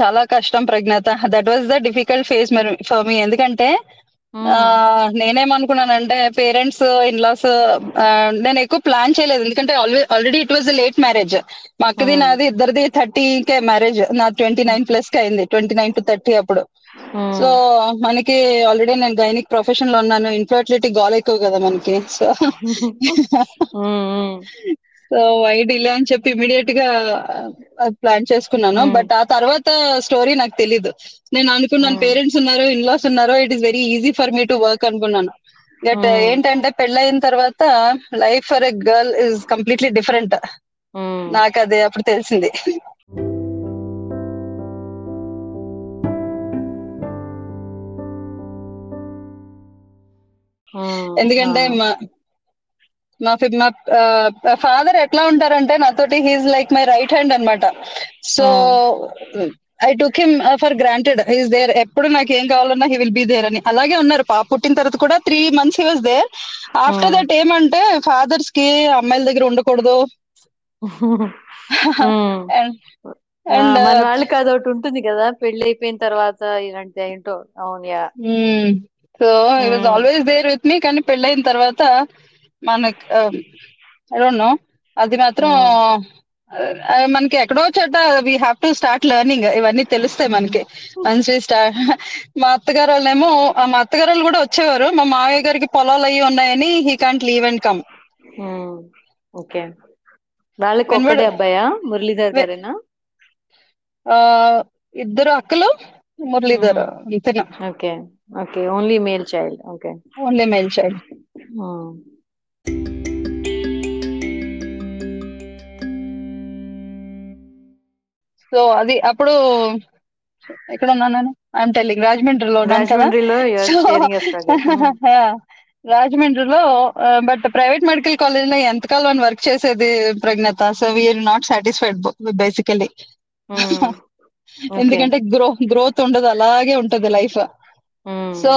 చాలా కష్టం Pragnatha. That was the difficult phase for me ఎందుకంటే నేనేమనుకున్నానంటే parents in-laws నేను ఎక్కువ ప్లాన్ చేయలేదు. ఎందుకంటే already it was late marriage. మా అక్కది. నాది ఇద్దరిది థర్టీ కే మ్యారేజ్. నా ట్వంటీ నైన్ ప్లస్కి అయింది. ట్వంటీ నైన్ టు థర్టీ అప్పుడు. సో మనకి ఆల్రెడీ నేను గైనిక్ ప్రొఫెషన్లో ఉన్నాను. ఇన్ఫర్టిలిటీ గోల్ ఎక్కువ కదా మనకి. సో సో వై డిలే అని చెప్పి ఇమీడియట్గా ప్లాన్ చేసుకున్నాను. Hmm. బట్ ఆ తర్వాత స్టోరీ నాకు తెలీదు. నేను అనుకున్నాను Hmm. పేరెంట్స్ ఉన్నారు ఇన్లాస్ ఉన్నారు it is very easy for me to work అనుకున్నాను. But Hmm. ఏంటంటే పెళ్ళయిన తర్వాత life for a girl is completely different. నాకు అది అప్పుడు తెలిసింది. ఎందుకంటే మా మా ఫి- మా ఫాదర్ ఎట్లా ఉంటారంటే నాతోటి he's like my right hand అన్నమాట. So I took him for granted he's there ఎప్పుడు నాకు ఏం కావాలన్నా హీ విల్ బి దేర్ అని. అలాగే ఉన్నారు. పాప పుట్టిన తర్వాత కూడా three months he was there after Hmm. That ఏమంటే ఫాదర్స్కి అమ్మాయిల దగ్గర ఉండకూడదు. అండ్ అండ్ మన వాళ్ళకి అదొకటి ఉంటుంది కదా. పెళ్ళి అయిపోయిన తర్వాత ఇలాంటి ఏంటో అవును yeah. So was Hmm. Always there with me కానీ పెళ్ళైన తర్వాత మనకి ఐ డోంట్ నో అది మాత్రం ఆ, మనకి ఎక్కడో చోట we have to start learning ఇవన్నీ తెలుస్తాయి మనకి. మంచి స్టార్ట్ మా అత్తగారు వాళ్ళేమో ఆ, మా అత్తగారు వాళ్ళు కూడా వచ్చేవారు. మా మావయ్య గారికి పొలాలు అయ్యి ఉన్నాయని he can't leave and come okay వాళ్ళకి ఒక్కడే అబ్బాయా? మురళీధర్ గారేనా? ఇద్దరు అక్కలు Muralidhar okay okay only male child okay only male child so అది అప్పుడు ఎక్కడ ఉన్నాను నేను? ఐఎమ్ టెల్లింగ్ రాజమండ్రిలో ఉన్నాను కదా. రాజమండ్రిలో బట్ ప్రైవేట్ మెడికల్ కాలేజ్లో ఎంతకాలం వర్క్ చేసేది Pragnatha? So we are not satisfied basically ఎందుకంటే గ్రో గ్రోత్ ఉండదు అలాగే ఉంటది లైఫ్ సో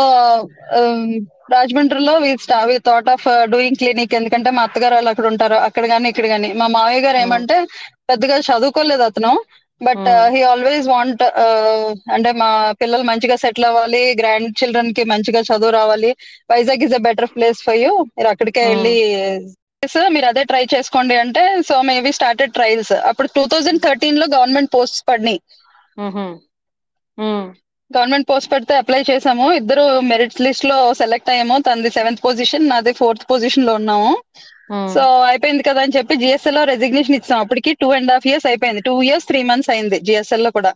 రాజమండ్రిలో we we thought of doing clinic ఎందుకంటే మా అత్తగారు వాళ్ళు అక్కడ ఉంటారు. అక్కడ గానీ ఇక్కడ గానీ. మా మావయ్య గారు Hmm. ఏమంటే పెద్దగా చదువుకోలేదు అతను. But Hmm. He always want అంటే మా పిల్లలు మంచిగా సెటిల్ అవ్వాలి. గ్రాండ్ చిల్డ్రన్కి మంచిగా చదువు రావాలి. Vizag is a better place for you మీరు అక్కడికే Hmm. వెళ్ళి "Sir, మీరు అదే ట్రై చేసుకోండి అంటే సో మేబీ స్టార్టెడ్ ట్రయల్స్ అప్పుడు టూ థౌజండ్ థర్టీన్లో గవర్నమెంట్ పోస్ట్ పడినాయి. గవర్నమెంట్ పోస్ట్ పెడితే అప్లై చేసాము ఇద్దరు మెరిట్స్ లిస్ట్లో సెలెక్ట్ అయ్యాము. తనది సెవెంత్ పొజిషన్ నాది ఫోర్త్ పొజిషన్లో ఉన్నాము. సో అయిపోయింది కదా అని చెప్పి జిఎస్ఎల్లో రెసిగ్నేషన్ ఇచ్చాం. అప్పటికి టూ అండ్ హాఫ్ ఇయర్స్ అయిపోయింది. టూ ఇయర్స్ త్రీ మంత్స్ అయింది జిఎస్ఎల్లో కూడా.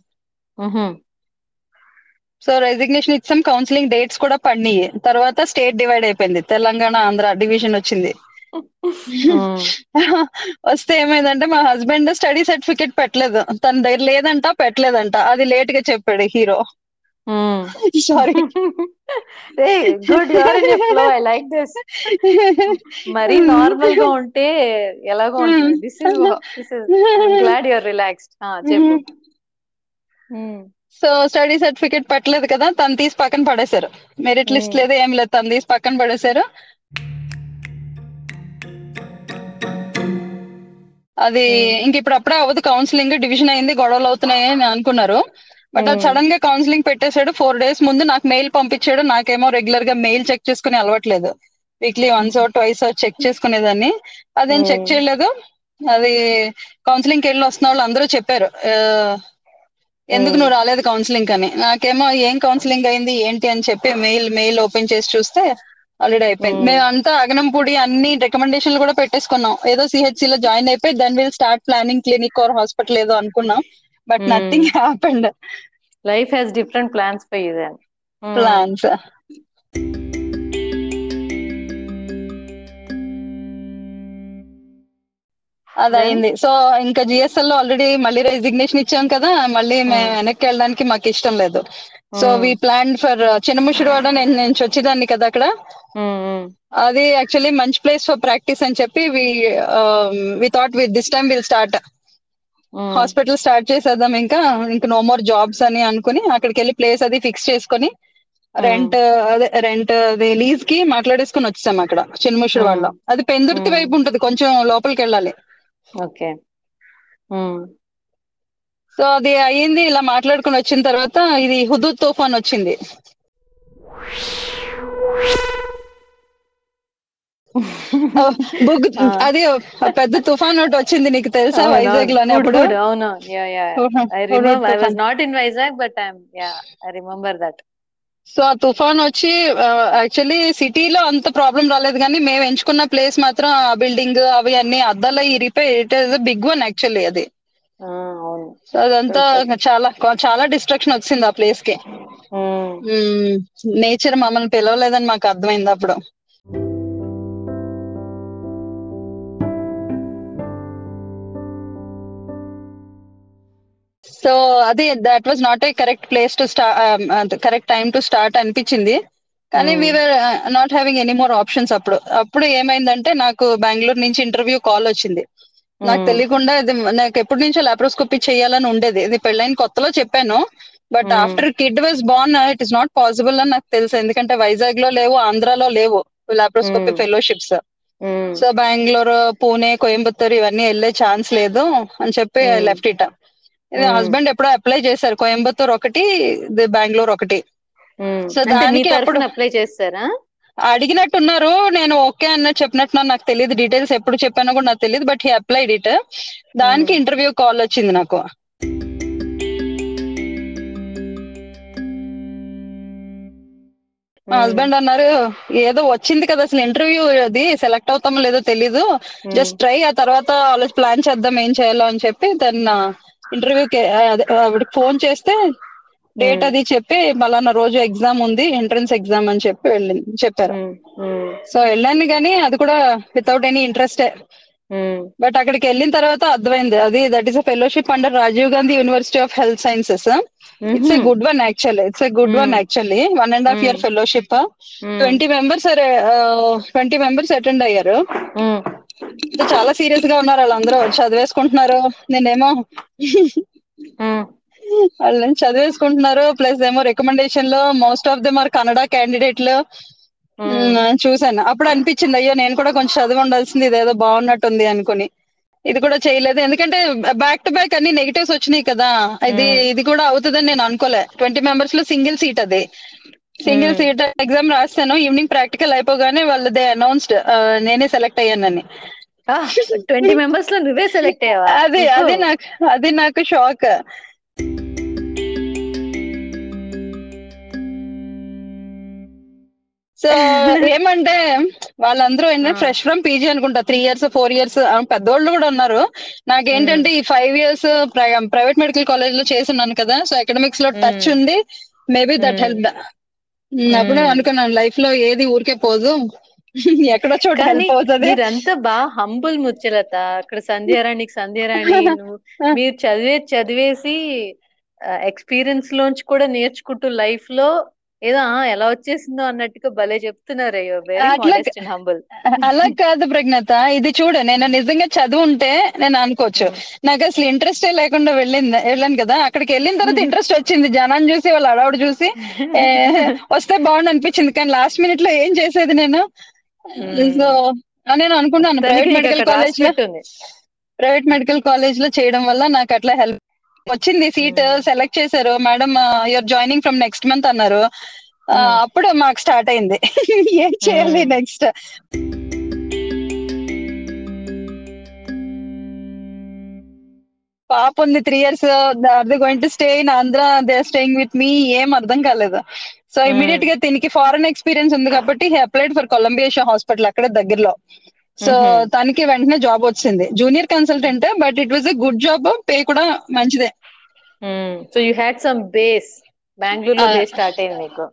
సో రెసిగ్నేషన్ ఇచ్చాం. కౌన్సిలింగ్ డేట్స్ కూడా పడినాయి. తర్వాత స్టేట్ డివైడ్ అయిపోయింది. తెలంగాణ ఆంధ్ర డివిజన్ వచ్చింది. వస్తే ఏమైందంటే మా హస్బెండ్ స్టడీ సర్టిఫికేట్ పెట్టలేదు. తన దగ్గర లేదంట పెట్టలేదంట. అది లేట్గా చెప్పాడు hero. Sorry good you're in flow I like this మరి నార్మల్గా ఉంటే ఎలాగో ఉంటుంది. This is this is glad you're relaxed చెప్పు. సో స్టడీ సర్టిఫికేట్ పెట్టలేదు కదా? తను తీసి పక్కన పడేశారు. Merit list Hmm. లేదు ఏం లేదు. తను తీసి పక్కన పడేశారు. అది Hmm. ఇంక ఇప్పుడు అప్పుడే అవ్వదు. కౌన్సిలింగ్ డివిజన్ అయింది గొడవలు అవుతున్నాయి అని అనుకున్నారు. బట్ అది Hmm. సడన్గా కౌన్సిలింగ్ పెట్టేశాడు. ఫోర్ డేస్ ముందు నాకు మెయిల్ పంపించాడు. నాకేమో రెగ్యులర్గా మెయిల్ చెక్ చేసుకుని అలవట్లేదు. వీక్లీ వన్స్ ట్వైస్ చెక్ చేసుకునేదాన్ని. అదేం చెక్ Hmm. చేయలేదు. అది కౌన్సిలింగ్ వెళ్ళి వస్తున్న వాళ్ళు అందరూ చెప్పారు. "ఆ, ఎందుకు Hmm. నువ్వు రాలేదు కౌన్సిలింగ్ అని. నాకేమో ఏం కౌన్సిలింగ్ అయింది ఏంటి అని చెప్పి మెయిల్ మెయిల్ ఓపెన్ చేసి చూస్తే ఆల్రెడీ అయిపోయింది. Hmm. మేము అంతా అగనంపూడి అన్ని రికమెండేషన్లు కూడా పెట్టేసుకున్నాం. ఏదో సిహెచ్సి లో జాయిన్ అయిపోయి then will start planning clinic or hospital ఏదో అనుకున్నాం. But. Nothing happened. Life has different plans for you then plans. అదైంది. So ఇంకా జిఎస్ఎల్లో ఆల్రెడీ మళ్ళీ రెసిగ్నేషన్ ఇచ్చాం కదా మళ్ళీ మేము. వెనక్కి వెళ్ళడానికి మాకు ఇష్టం లేదు. So we plan for Chinnamushidivada నేను నుంచి వచ్చేదాన్ని కదా అక్కడ. అది యాక్చువల్లీ మంచి ప్లేస్ ఫర్ ప్రాక్టీస్ అని చెప్పి we we thought we this time will start hospital start చేసేద్దాం ఇంకా. ఇంకా నో మోర్ జాబ్స్ అని అనుకుని అక్కడికి వెళ్ళి ప్లేస్ అది ఫిక్స్ చేసుకుని రెంట్ అదే రెంట్ అది లీజ్కి మాట్లాడేసుకుని వచ్చాం అక్కడ చిన్నముషుడు వాళ్ళ. అది పెందుర్తి వైపు ఉంటది కొంచెం లోపలికి వెళ్ళాలి. ఓకే. సో అది అయ్యింది ఇలా మాట్లాడుకుని వచ్చిన తర్వాత ఇది హుదూద్ తుఫాన్ వచ్చింది. <laughs> అది పెద్ద తుఫాన్ ఒకటి వచ్చింది నీకు తెలుసా వైజాగ్లోనే అప్పుడు? అవును I remember I was not in Vizag but I yeah I remember that so ఆ తుఫాన్ వచ్చి యాక్చువల్లీ సిటీలో అంత ప్రాబ్లం రాలేదు కానీ మేము ఎంచుకున్న ప్లేస్ మాత్రం ఆ బిల్డింగ్ అవి అన్ని అద్దాల ఇరిపోయి it is big one actually అది. సో అదంతా చాలా చాలా డిస్ట్రక్షన్ వచ్చింది ఆ ప్లేస్కి. నేచర్ మమ్మల్ని పిలవలేదని మాకు అర్థమైంది అప్పుడు. సో అది that was not a correct place to start correct time to start అనిపించింది. కానీ we are not having any more options అప్పుడు. అప్పుడు ఏమైందంటే నాకు బెంగళూరు నుంచి ఇంటర్వ్యూ కాల్ వచ్చింది. నాకు తెలియకుండా ఇది నాకు ఎప్పటి నుంచో లాప్రోస్కోపీ చేయాలని ఉండేది. ఇది పెళ్ళైన కొత్తలో చెప్పాను. But after kid was born it is not possible అని నాకు తెలుసు. ఎందుకంటే వైజాగ్లో లేవు ఆంధ్రాలో లేవు laparoscopy fellowships so Bengaluru Pune Coimbatore ఇవన్నీ వెళ్ళే ఛాన్స్ లేదు అని చెప్పి లెఫ్ట్ ఇట్. హస్బెండ్ ఎప్పుడో అప్లై చేశారు కోయంబత్తూర్ ఒకటి బెంగళూరు ఒకటి. సో దానికి అప్పుడు అప్లై చేస్తారా? అడిగినట్టున్నారు నేను ఓకే అన్నట్టు చెప్పినట్టు నాకు తెలియదు డీటెయిల్స్ ఎప్పుడు చెప్పానో కూడా నాకు తెలియదు బట్ హీ అప్లైడ్ ఇట్ దానికి ఇంటర్వ్యూ కాల్ వచ్చింది నాకు. మా హస్బెండ్ అన్నారు ఏదో వచ్చింది కదా అసలు ఇంటర్వ్యూ అది సెలెక్ట్ అవుతామో లేదో తెలీదు. జస్ట్ ట్రై ఆ తర్వాత ఆలోచి ప్లాన్ చేద్దాం ఏం చేయాలో అని చెప్పి దాన్ని ఇంటర్వ్యూకి ఆవిడకి ఫోన్ చేస్తే డేట్ అది చెప్పి మళ్ళా రోజు ఎగ్జామ్ ఉంది ఎంట్రన్స్ ఎగ్జామ్ అని చెప్పి వెళ్ళింది చెప్పారు. సో వెళ్ళాను కానీ అది కూడా వితౌట్ ఎనీ ఇంట్రెస్ట్ బట్ అక్కడికి వెళ్ళిన తర్వాత అర్థమైంది. అది that is a fellowship under Rajiv Gandhi university of health sciences it's a good one actually it's a good one actually one and half year fellowship twenty members twenty members attend అయ్యారు. చాలా సీరియస్గా ఉన్నారు వాళ్ళందరూ. చదివేసుకుంటున్నారు. నేనేమో వాళ్ళని చదివేసుకుంటున్నారు. Plus ఏమో రికమెండేషన్లో most of them are Kannada క్యాండిడేట్లు చూసాను అప్పుడు అనిపించింది అయ్యో నేను కూడా కొంచెం చదివి ఉండాల్సింది ఇదేదో బాగున్నట్టుంది అనుకుని. ఇది కూడా చేయలేదు. ఎందుకంటే బ్యాక్ టు బ్యాక్ అన్ని నెగిటివ్స్ వచ్చినాయి కదా. ఇది ఇది కూడా అవుతుందని నేను అనుకోలే. ట్వంటీ మెంబర్స్లో సింగిల్ సీట్ అది. సింగిల్ సీట్ ఎగ్జామ్ రాస్తాను ఈవినింగ్ ప్రాక్టికల్ అయిపోగానే వాళ్ళదే అనౌన్స్డ్ నేనే సెలెక్ట్ అయ్యానని. ట్వంటీ మెంబర్స్లో నువ్వే సెలెక్ట్ అయ్యావా? అది అది నాకు అది నాకు షాక్. సో ఏమంటే వాళ్ళందరూ ఏంటంటే ఫ్రెష్ ఫ్రమ్ పీజీ అనుకుంటా త్రీ ఇయర్స్ ఫోర్ ఇయర్స్ పెద్దోళ్ళు కూడా ఉన్నారు. నాకేంటంటే ఈ ఫైవ్ ఇయర్స్ ప్రైవేట్ మెడికల్ కాలేజ్లో చేస్తున్నాను కదా సో అకాడమిక్స్లో టచ్ ఉంది. మేబీ దట్ హెల్ప్ అప్పుడే అనుకున్నాను లైఫ్లో ఏది ఊరికే పోదు. <laughs> ఎక్కడో అవుతుంది మీరంతా బాగా హంబుల్ ముచ్చలత. అక్కడ సంధ్యారాణికి సంధ్యారాణి <laughs> మీరు చదివే చదివేసి ఎక్స్పీరియన్స్ లోంచి కూడా నేర్చుకుంటూ లైఫ్లో ఏదో ఎలా వచ్చేసిందో అన్నట్టుగా భలే చెప్తున్నారు అయ్యో హంబుల్ అలా కాదు ప్రజ్ఞత ఇది చూడు నేను నిజంగా చదువుంటే నేను అనుకోవచ్చు. నాకు అసలు ఇంట్రెస్ట్ లేకుండా వెళ్ళింది వెళ్ళాను కదా అక్కడికి వెళ్ళిన తర్వాత <laughs> ఇంట్రెస్ట్ వచ్చింది. జనాన్ని చూసి వాళ్ళ అడవుడు చూసి <laughs> వస్తే బాగుండు అనిపించింది కానీ లాస్ట్ మినిట్లో ఏం చేసేది నేను? సో నేను అనుకున్నాను ప్రైవేట్ మెడికల్ కాలేజ్లో ప్రైవేట్ మెడికల్ కాలేజ్లో చేయడం వల్ల నాకు అట్లా హెల్ప్ వచ్చింది సీట్ సెలెక్ట్ చేశారు. Madam you're joining from next month అన్నారు. అప్పుడు మాకు స్టార్ట్ అయింది. <laughs> ఏం చేయాలి నెక్స్ట్ పాప ఉంది three years they going to stay in Andhra they staying with me ఏం అర్థం కాలేదు. సో ఇమీడియట్గా దీనికి ఫారెన్ ఎక్స్పీరియన్స్ ఉంది కాబట్టి he applied for Columbia hospital అక్కడ దగ్గరలో. సో తనకి వెంటనే జాబ్ వచ్చింది. Junior consultant but it was a good job pay కూడా మంచిదే. So you had some base. బెంగళూరులో స్టార్ట్ అయింది మీకు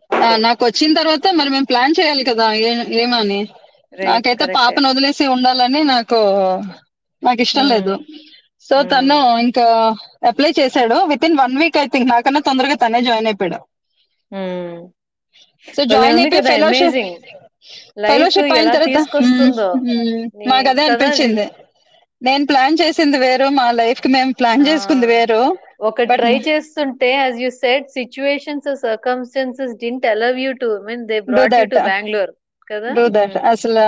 నాకు వచ్చిన తర్వాత మరి మేము ప్లాన్ చేయాలి కదా ఏమని? నాకైతే పాపను వదిలేసి ఉండాలని నాకు నాకు ఇష్టం లేదు. సో తను ఇంకా అప్లై చేశాడు. Within one week I think నాకన్నా తొందరగా తనే జాయిన్ అయిపోయాడు. సో జాయిన్ అయిపోయి ఫెలోషిప్ ఫెలోషిప్ అయిన తర్వాత మాకు అదే అనిపించింది. నేను ప్లాన్ చేసింది వేరు మా లైఫ్కి మేము ప్లాన్ చేసుకుంది వేరు. ఒక ట్రై చేస్తుంటే as you said situations circumstances didn't allow you to mean they brought you to Bengaluru కదా? అసలు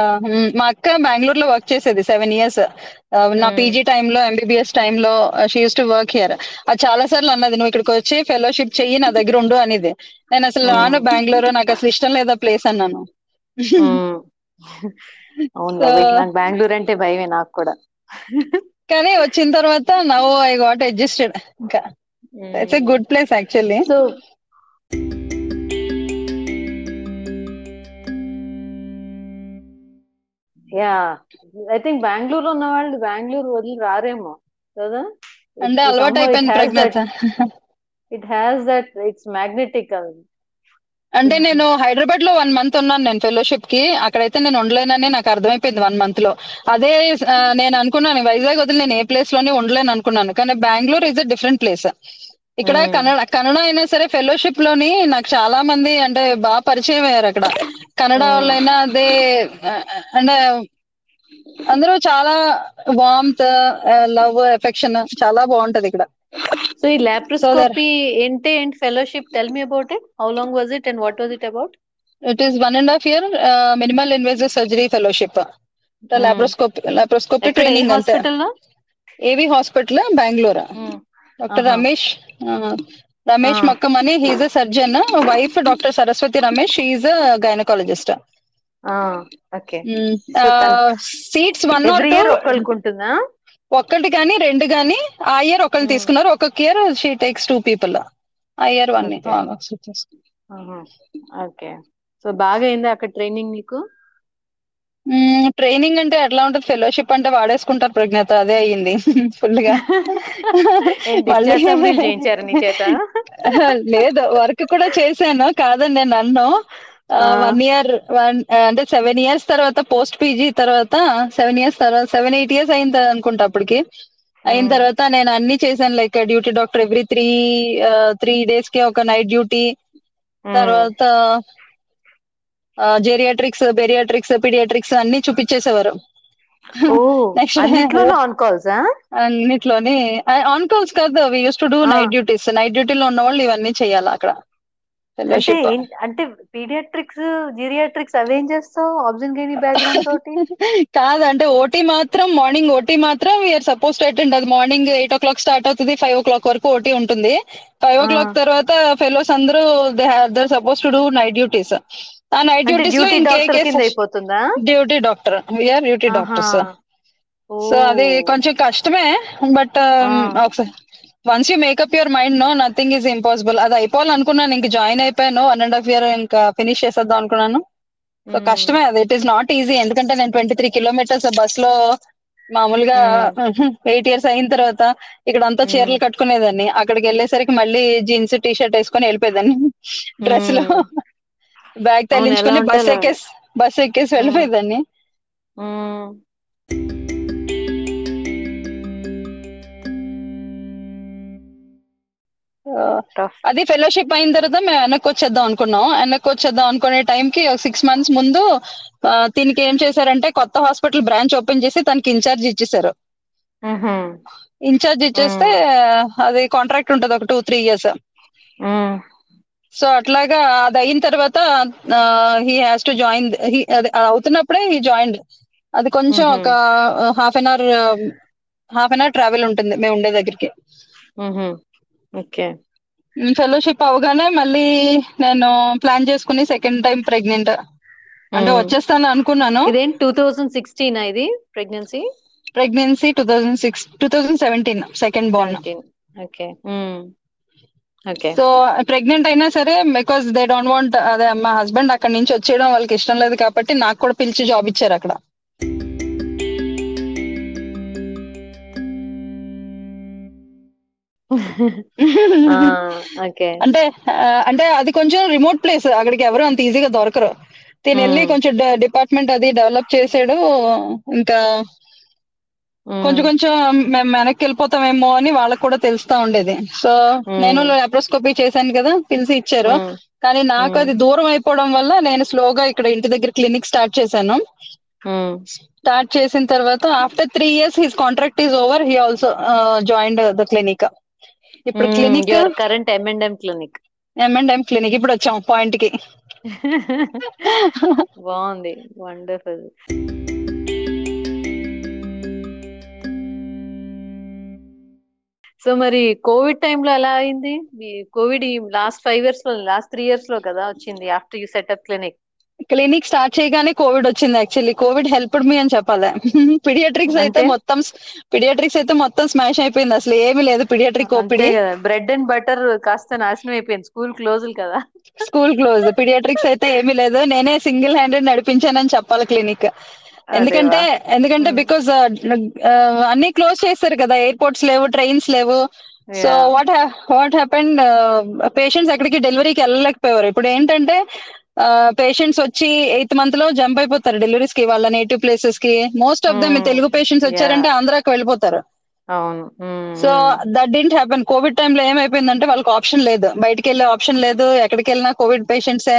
మా అక్క బెంగళూరు లో వర్క్ చేసేది సెవెన్ ఇయర్స్ నా పీజీ టైంలో ఎంబీబీఎస్ టైంలో she use to work here అది చాలా సార్లు అన్నది నువ్వు ఇక్కడికి వచ్చి ఫెలోషిప్ చెయ్యి నా దగ్గర ఉండు అనేది. నేను అసలు రాను బెంగళూరు నాకు అసలు ఇష్టం లేదా ప్లేస్ అన్నాను. అవును నాకు బెంగళూరు అంటే భయమే నాకు కూడా. కానీ వచ్చిన తర్వాత నవ్ ఐ గాట్ అడ్జస్టెడ్ ఇంకా. It's a good place actually so yeah I think Bengaluru ఉన్న వాళ్ళు బెంగళూరు వదిలి రారేమో కదా? అంటే అలవాటు అయిపోయింది it has that it's magnetic అంటే నేను హైదరాబాద్లో వన్ మంత్ ఉన్నాను నేను ఫెలోషిప్కి. అక్కడైతే నేను ఉండలేనని నాకు అర్థమైపోయింది వన్ మంత్లో. అదే నేను అనుకున్నాను వైజాగ్ వదిలి నేను ఏ ప్లేస్లోనే ఉండలేను అనుకున్నాను. కానీ Bengaluru is a different place ఇక్కడ కన్నడ కన్నడ అయినా సరే ఫెలోషిప్లోని నాకు చాలా మంది అంటే బాగా పరిచయం అయ్యారు అక్కడ. కన్నడ వాళ్ళైనా అదే అంటే అందరూ చాలా వామ్త్ లవ్ ఎఫెక్షన్ చాలా బాగుంటది ఇక్కడ. సో ఈ లాప్రోస్కోపీ ఏంటి ఏంటి fellowship tell me about it how long was it and what was it about it is one and half year minimal invasive surgery fellowship laparoscopy laparoscopy training అంటే ఏవి hospital Bengaluru doctor Ramesh Ramesh Makkamani he's a surgeon wife doctor Saraswathi Ramesh is a gynaecologist seats one ఒకళ్ళకుంటుందా? ఒక్కటి కానీ రెండు కానీ ఆ year ఒకళ్ళు తీసుకున్నారు. ఒక్కొక్క year she takes two people ఆ ఇయర్ వన్ ఓకే సో బాగా అయింది అక్కడ ట్రైనింగ్ నీకు? ట్రైనింగ్ అంటే ఎట్లా ఉంటది? ఫెలోషిప్ అంటే వాడేసుకుంటారు ప్రజ్ఞత. అదే అయ్యింది. <laughs> ఫుల్గా <laughs> లేదు వర్క్ కూడా చేశాను. కాదని నేను అన్ను వన్ ఇయర్ వన్ అంటే సెవెన్ ఇయర్స్ తర్వాత పోస్ట్ పీజీ తర్వాత సెవెన్ ఇయర్స్ తర్వాత సెవెన్ ఎయిట్ ఇయర్స్ అయింది అనుకుంటా అప్పటికి. అయిన తర్వాత నేను అన్ని చేశాను like duty doctor every three three డేస్కి ఒక నైట్ డ్యూటీ తర్వాత జెరియాట్రిక్స్ బెరియాట్రిక్స్ పీడియాట్రిక్స్ అన్ని చూపించేసేవారు. <laughs> అన్నిట్లోని ఆన్ కాల్స్ కాదు we use to do night duties night డ్యూటీలో ఉన్న వాళ్ళు ఇవన్నీ చేయాలి అక్కడ. అంటే పీడియాట్రిక్స్ జీరియాట్రిక్స్ అవేం చేస్తావు? ఆబ్జన్ గైని బ్యాక్గ్రౌండ్ తోటి? <laughs> కాదు అంటే ఓటీ మాత్రం మార్నింగ్ ఓటీ మాత్రం we are suppose to attend అది morning eight o'clock start అవుతుంది ఫైవ్ ఓ క్లాక్ వరకు ఓటీ ఉంటుంది. ఫైవ్ ఓ క్లాక్ తర్వాత ఫెలోస్ అందరూ they there suppose to do night duties ఆ నైట్ డ్యూటీస్లో అయిపోతుందా? Duty doctor we are duty doctors so అది కొంచెం కష్టమే but once you makeup your mind no nothing is impossible అది అయిపోవాలనుకున్నాను ఇంక జాయిన్ అయిపోయాను వన్ అండ్ హాఫ్ ఇయర్ ఇంకా ఫినిష్ చేసేద్దాం అనుకున్నాను. సో కష్టమే అది ఇట్ ఈస్ నాట్ ఈజీ ఎందుకంటే నేను ట్వంటీ త్రీ కిలోమీటర్స్ బస్లో మామూలుగా ఎయిట్ ఇయర్స్ అయిన తర్వాత ఇక్కడ అంతా చీరలు కట్టుకునేదాన్ని. అక్కడికి వెళ్ళేసరికి మళ్ళీ జీన్స్ టీ షర్ట్ వేసుకొని వెళ్ళిపోయేదాన్ని. డ్రెస్లో బ్యాగ్ తగిలించుకొని బస్ ఎక్కేసి బస్ ఎక్కేసి వెళ్ళిపోయేదాన్ని. అది ఫెలోషిప్ అయిన తర్వాత మేము వెనక్కి వచ్చేద్దాం అనుకున్నాం. వెనక్కి వచ్చేద్దాం అనుకునే టైంకి ఒక సిక్స్ మంత్స్ ముందు దీనికి ఏం చేశారంటే కొత్త హాస్పిటల్ బ్రాంచ్ ఓపెన్ చేసి తనకి ఇన్ఛార్జ్ ఇచ్చేసారు ఇన్ఛార్జ్ ఇచ్చేస్తే అది కాంట్రాక్ట్ ఉంటుంది ఒక టూ త్రీ ఇయర్స్ సో అట్లాగా అది అయిన తర్వాత హీ హ్యాస్ టు జాయిన్ అవుతున్నప్పుడే హీ జాయిన్ అది కొంచెం ఒక half an hour half an hour travel ఉంటుంది మేము ఉండే దగ్గరికి. ఓకే. ఫెలోషిప్ అవగానే మళ్ళీ నేను ప్లాన్ చేసుకుని సెకండ్ టైం ప్రెగ్నెంట్. అంటే వచ్చేస్తాను అనుకున్నాను. ఇదేం టూ థౌజండ్ సిక్స్టీన్ ఇది pregnancy? Pregnancy two thousand six two thousand seventeen second born. Okay. So pregnant అయినా సరే బికాస్ దే డోంట్ వాంట్ అదే మా హస్బెండ్ అక్కడ నుంచి వచ్చేయడం వాళ్ళకి ఇష్టం లేదు కాబట్టి నాకు కూడా పిలిచి జాబ్ ఇచ్చారు అక్కడ. అంటే అంటే అది కొంచెం రిమోట్ ప్లేస్ అక్కడికి ఎవరు అంత ఈజీగా దొరకరు. తిని వెళ్ళి కొంచెం డిపార్ట్మెంట్ అది డెవలప్ చేసాడు. ఇంకా కొంచెం కొంచెం మేము వెనక్కి వెళ్ళిపోతామేమో అని వాళ్ళకి కూడా తెలుస్తా ఉండేది. సో నేను లాప్రోస్కోపీ చేశాను కదా పిలిచి ఇచ్చారు. కానీ నాకు అది దూరం అయిపోవడం వల్ల నేను స్లోగా ఇక్కడ ఇంటి దగ్గర క్లినిక్ స్టార్ట్ చేశాను. స్టార్ట్ చేసిన తర్వాత after three years his contract is over he also joined the clinic ఇప్పుడు clinic current M and M clinic M and M clinic ఇప్పుడు వచ్చాం పాయింట్కి <laughs> బాగుంది వండర్ఫుల్. సో మరి కోవిడ్ టైంలో ఎలా అయింది? కోవిడ్ ఈ లాస్ట్ ఫైవ్ ఇయర్స్లో లాస్ట్ త్రీ ఇయర్స్లో కదా వచ్చింది after you set up clinic clinic start చేయగానే కోవిడ్ వచ్చింది యాక్చువల్లీ. కోవిడ్ హెల్ప్డ్ మీ అని చెప్పాలి. <laughs> పిడియాట్రిక్స్ అయితే? మొత్తం పిడియాట్రిక్స్ అయితే మొత్తం స్మాష్ అయిపోయింది. అసలు ఏమీ లేదు paediatric OPD bread and butter కాస్త నాశనం అయిపోయింది. స్కూల్ క్లోజ్ కదా. School close. పిడియాట్రిక్స్ అయితే ఏమీ లేదు. నేనే సింగిల్ హ్యాండెడ్ నడిపించానని చెప్పాలి క్లినిక్. ఎందుకంటే ఎందుకంటే బికాస్ అన్ని క్లోజ్ చేస్తారు కదా. ఎయిర్పోర్ట్స్ లేవు ట్రైన్స్ లేవు. So. What what happened patients ఎక్కడికి డెలివరీకి వెళ్ళలేకపోయారు. ఇప్పుడు ఏంటంటే పేషెంట్స్ వచ్చి ఎయిత్ మంత్లో జంప్ అయిపోతారు డెలివరీస్కి వాళ్ళ నేటివ్ ప్లేసెస్కి. Most of them. Telugu patients వచ్చారంటే ఆంధ్రాకి వెళ్ళిపోతారు. అవును. So that didn't happen covid టైంలో ఏమైపోయిందంటే వాళ్ళకి ఆప్షన్ లేదు. బయటికి వెళ్ళే ఆప్షన్ లేదు. ఎక్కడికి వెళ్ళినా కోవిడ్ పేషెంట్సే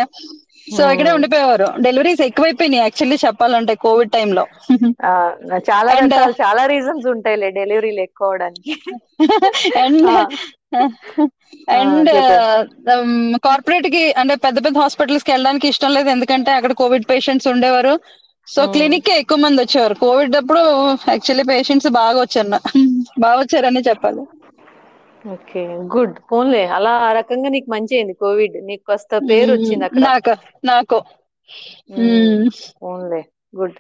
సో ఇక్కడే. ఉండిపోయేవారు. డెలివరీస్ ఎక్కువైపోయినాయి యాక్చువల్లీ చెప్పాలంటే కోవిడ్ టైంలో చాలా రకాల చాలా రీజన్స్ ఉంటాయిలే డెలివరీలు ఎక్కువ అండ్. అండ్. కార్పొరేట్కి అంటే పెద్ద పెద్ద హాస్పిటల్స్కి వెళ్ళడానికి ఇష్టం లేదు. ఎందుకంటే అక్కడ కోవిడ్ పేషెంట్స్ ఉండేవారు. సో. క్లినిక్ కే ఎక్కువ మంది వచ్చేవారు. కోవిడ్ అప్పుడు యాక్చువల్లీ పేషెంట్స్ బాగా వచ్చారు బాగా వచ్చారని చెప్పాలి. Okay good. పోన్లే. అలా ఆ రకంగా నీకు మంచి అయింది కోవిడ్ నీకు కాస్త పేరు. వచ్చింది అక్కడ. నాకు నాకు. పోన్లే. Good.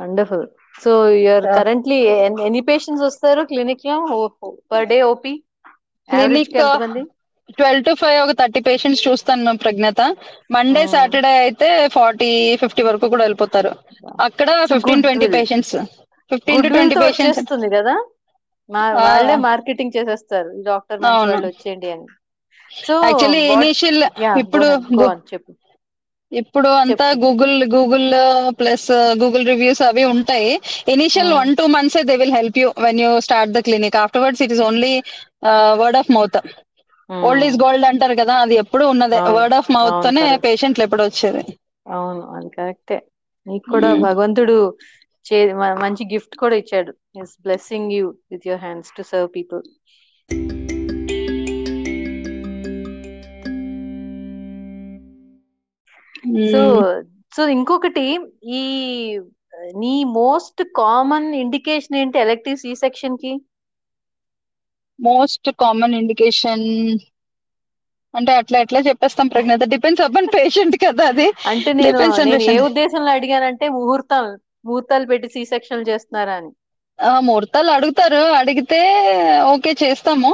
Wonderful so you are. Currently ఎన్ని పేషెంట్స్ వస్తారు క్లినిక్లో? పర్ డే ఓపీ ఎంతమంది? ట్వెల్వ్ టు ఫైవ్ ఒక థర్టీ పేషెంట్స్ చూస్తాను ప్రజ్ఞత. Monday Hmm. సాటర్డే అయితే ఫార్టీ ఫిఫ్టీ వరకు కూడా వెళ్ళిపోతారు. అక్కడ fifteen twenty. Patients fifteen to twenty patients వచ్చేస్తుంది కదా. వాళ్ళే మార్కెటింగ్ చేసేస్తారు. డాక్టర్ వచ్చేయండి అని. సో యాక్చువల్లీ ఇనిషియల్ ఇప్పుడు చెప్పు. ఇప్పుడు అంతా. Google Google Plus Google reviews అవి ఉంటాయి initial. One two months they will help you when you start the clinic afterwards it is only word of mouth. Old is gold అంటారు కదా అది ఎప్పుడు ఉన్నదే. వర్డ్ ఆఫ్ మౌత్ తోనే. పేషెంట్లు ఎప్పుడు వచ్చేది అవును అది కరెక్టే నీకు కూడా Hmm. భగవంతుడు మంచి గిఫ్ట్ కూడా ఇచ్చాడు is blessing you with your hands to serve people so so ఇంకొకటి ఈ నీ మోస్ట్ కామన్ ఇండికేషన్ ఏంటి ఎలక్టివ్ సి సెక్షన్కి? మోస్ట్ కామన్ ఇండికేషన్ అంటే అట్లా ఎట్లా చెప్పేస్తాం ప్రజ్ఞత డిపెండ్స్ అపాన్ పేషెంట్ కదా అది. అంటే నేను ఏ. ఉద్దేశంలో అడిగానంటే ముహూర్తం ముహూర్తాలు పెట్టి సి సెక్షన్ చేస్తున్నారా అని. ఆ, ముహూర్తాలు అడుగుతారు. అడిగితే ఓకే చేస్తాము.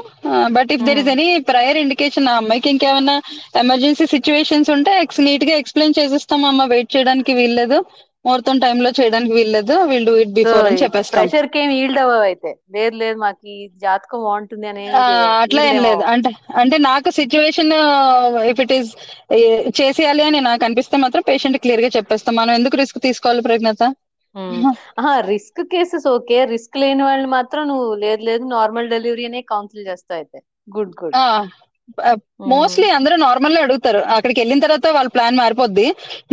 But if there is any prior indication ఆ అమ్మాయికి ఇంకేమైనా ఎమర్జెన్సీ సిచ్యువేషన్స్ ఉంటే ఎక్స్ నీట్గా ఎక్స్ప్లెయిన్ చేసిస్తాం అమ్మ. వెయిట్ చేయడానికి వీల్లేదు. ముహూర్తం టైంలో చేయడానికి వీల్లేదు. వీల్ డూ ఇట్ బిఫోర్ అని చెప్పేస్తాం. ప్రెషర్కి ఏం ఈల్డ్ అవ్వవు అయితే. లేదు లేదు మాకు ఈ జాతకం బాగుంటుంది అని ఆ, అట్లా ఏం లేదు. అంటే అంటే నాకు సిచ్యువేషన్ ఇఫ్ ఇట్ ఈస్ చేసేయాలి అని నాకు అనిపిస్తే మాత్రం పేషెంట్ క్లియర్గా చెప్పేస్తాం. మనం ఎందుకు రిస్క్ తీసుకోవాలి Pragnatha? <laughs> Risk cases okay. Risk లేని వాళ్ళు మాత్రం నువ్వు లేదు లేదు నార్మల్ డెలివరీ అనే కౌన్సిల్ చేస్తావు అయితే. Good good. మోస్ట్లీ అందరూ నార్మల్ అడుగుతారు. అక్కడికి వెళ్ళిన తర్వాత వాళ్ళ ప్లాన్ మారిపోద్ది.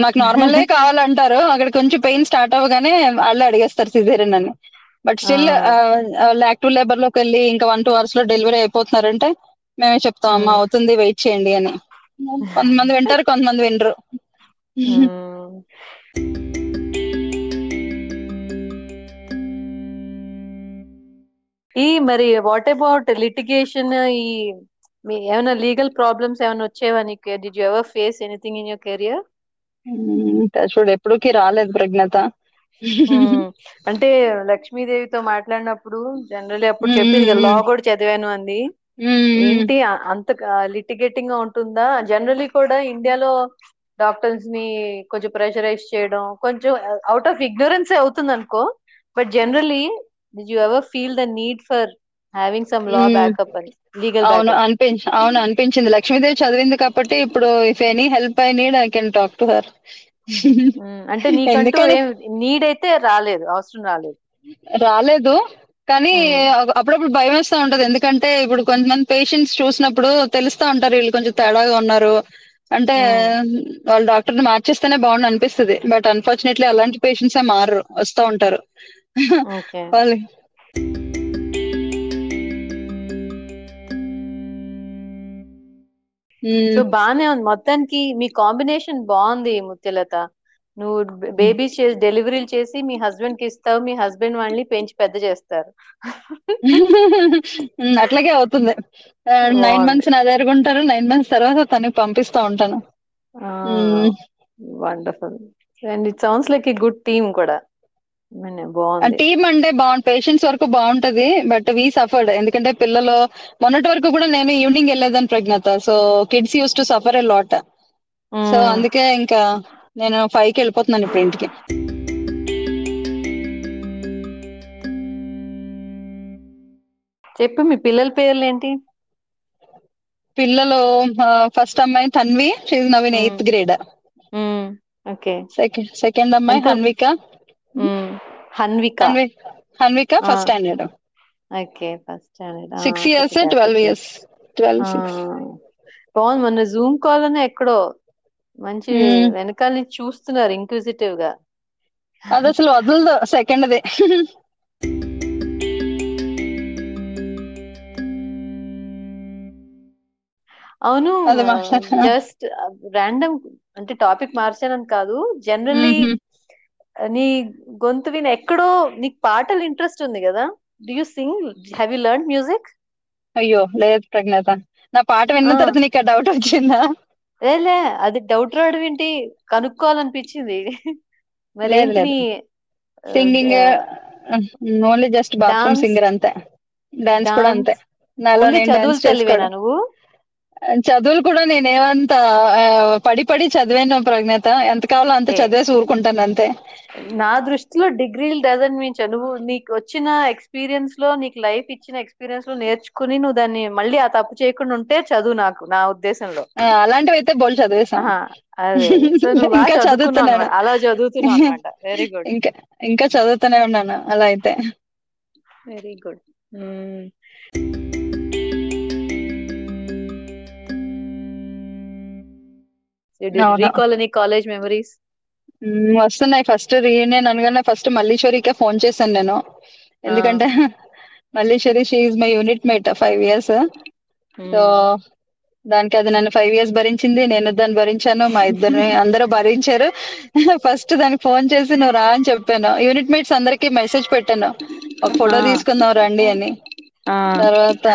నాకు నార్మల్ <laughs> కావాలంటారు. అక్కడ కొంచెం పెయిన్ స్టార్ట్ అవ్వగానే వాళ్ళే అడిగేస్తారు సిజేరియన్ అని. బట్ స్టిల్ లాక్టివ్ లేబర్లోకి వెళ్ళి ఇంకా వన్ టూ అవర్స్లో డెలివరీ అయిపోతున్నారంటే మేమే చెప్తాం అమ్మా అవుతుంది వెయిట్ చేయండి అని. కొంతమంది వింటారు కొంతమంది వినరు. <laughs> ఈ మరి వాట్ అబౌట్ లిటిగేషన్ ఈ మీ ఏమైనా లీగల్ ప్రాబ్లమ్స్ ఏమైనా వచ్చేవా నీకు? Did you ever face anything in your career చూడు ఎప్పటికీ రాలేదు ప్రజ్ఞత. అంటే లక్ష్మీదేవితో మాట్లాడినప్పుడు జనరల్లీ అప్పుడు చెప్పింది. లా కూడా చదివాను అంది. మ్మ్, ఏంటి? అంత లిటిగేటింగ్గా ఉంటుందా? జనరల్లీ కూడా ఇండియాలో డాక్టర్స్ని కొంచెం ప్రెషరైజ్ చేయడం కొంచెం అవుట్ ఆఫ్ ఇగ్నోరెన్స్ అవుతుంది అనుకో but generally do you ever feel the need for having some law. Backup అని లీగల్ అవును అనిపించి అవును అనిపించింది. లక్ష్మీదేవి చదివింది కాబట్టి ఇప్పుడు if any help I need I can talk to her అంటే నీకంటూ నీడ్ అయితే రాలేదు అవసరం రాలేదు. రాలేదు. కానీ మ్మ్. అప్పుడప్పుడు భయం వేస్తా ఉంటది. ఎందుకంటే ఇప్పుడు కొంతమంది పేషెంట్స్ చూసినప్పుడు తెలుస్తా ఉంటారు వీళ్ళు కొంచెం తేడాగా ఉన్నారు. అంటే మ్మ్. వాళ్ళ డాక్టర్ మార్చేస్తేనే బాగుండు అనిపిస్తుంది. బట్ అన్ఫార్చునేట్లీ అలాంటి పేషెంట్స్ మారరు వస్తా ఉంటారు. <laughs> వాళ్ళు. సో. బానే ఉంది. మొత్తానికి మీ కాంబినేషన్ బాగుంది ముత్యలత. నువ్వు బేబీస్ చేసి డెలివరీలు చేసి మీ హస్బెండ్కి ఇస్తావు మీ హస్బెండ్ వాళ్ళని పెంచి పెద్ద చేస్తారు. <laughs> అట్లాగే అవుతుంది. నైన్ మంత్స్ నా దగ్గర ఉంటారు. నైన్ మంత్స్ తర్వాత తనకి పంపిస్తా ఉంటాను. Wonderful. And it sounds like a good team కూడా I mean, ఆ బాగుంది టీమ్ అంటే బాగుంది పేషెంట్స్ వరకు బాగుంటది బట్ వీ సఫర్డ్ ఎందుకంటే పిల్లలు మొన్నటి వరకు కూడా నేను ఈవినింగ్ వెళ్ళేదాన్ని Pragnatha so kids used to suffer a lot so. అందుకే ఇంకా నేను ఫైవ్కి వెళ్ళిపోతున్నాను ఇప్పుడు ఇంటికి చెప్పు మీ పిల్లల పేర్లు ఏంటి పిల్లలు ఫస్ట్ అమ్మాయి Tanvi she's now in hmm. Eighth grade. Okay second second అమ్మాయి Hanvika. Hanvika. Hanvi Hanvika first standard. Okay first standard. Six years twelve years twelve six. బాగుంది. మొన్న జూమ్ కాల్లోనే ఎక్కడో మంచి వెనకాల నుంచి చూస్తున్నారు ఇంక్విజిటివ్గా. అది అసలు వదలదు. సెకండ్ది అవును. అది మాట్లాడ జస్ట్ ర్యాండమ్ అంటే టాపిక్ మార్చానని కాదు. జనరల్లీ నీ గొంతు విని ఎక్కడో నీకు పాటలు ఇంట్రెస్ట్ ఉంది కదా? Do you sing have you learn music అయ్యో లేదు ప్రజ్ఞాత. నా పాట విన్న తర్వాత నీకు ఆ డౌట్ వచ్చిందా? లేలే అది డౌట్ రావడం ఏంటి? కనుక్కోవాలనిపించింది. మరి singing only just bathroom singer అంతే. డాన్స్ కూడా అంతే. నాలో నేను డాన్స్ నువ్వు? చదువులు కూడా నేనేమంత పడి పడి చదివాను ప్రజ్ఞాత. ఎంత కావాలో అంత చదివేసి ఊరుకుంటాను అంతే. నా దృష్టిలో డిగ్రీలు డజన్ మీన్స్ నువ్వు నీకు వచ్చిన ఎక్స్పీరియన్స్లో నీకు లైఫ్ ఇచ్చిన ఎక్స్పీరియన్స్లో నేర్చుకుని నువ్వు దాన్ని మళ్ళీ ఆ తప్పు చేయకుండా ఉంటే చదువు నాకు నా ఉద్దేశంలో. అలాంటివి అయితే బోల్ చదివేశాను ఆహా అదే. సో నువ్వు బాగా ఇంకా చదువుతున్నాను. అలా చదువుతున్నావు అనమాట వెరీ గుడ్ ఇంకా ఇంకా చదువుతూనే ఉన్నాను. అలా అయితే. Very good recall any college memories hmm, వస్తున్నాయి. ఫస్ట్ రీయూనియన్ అనగానే ఫస్ట్ మల్లీశ్వరికే ఫోన్ చేశాను నేను. ఎందుకంటే <laughs> Malleswari she's my unit mate five years so దానికి అది నన్ను ఫైవ్ ఇయర్స్ భరించింది. నేను దాన్ని భరించాను. మా ఇద్దరిని <laughs> అందరూ భరించారు. ఫస్ట్ దానికి ఫోన్ చేసి నువ్వు రా అని చెప్పాను. యూనిట్ మేట్స్ అందరికి మెసేజ్ పెట్టాను. ఒక ఫోటో తీసుకుందాం రండి అని. తర్వాత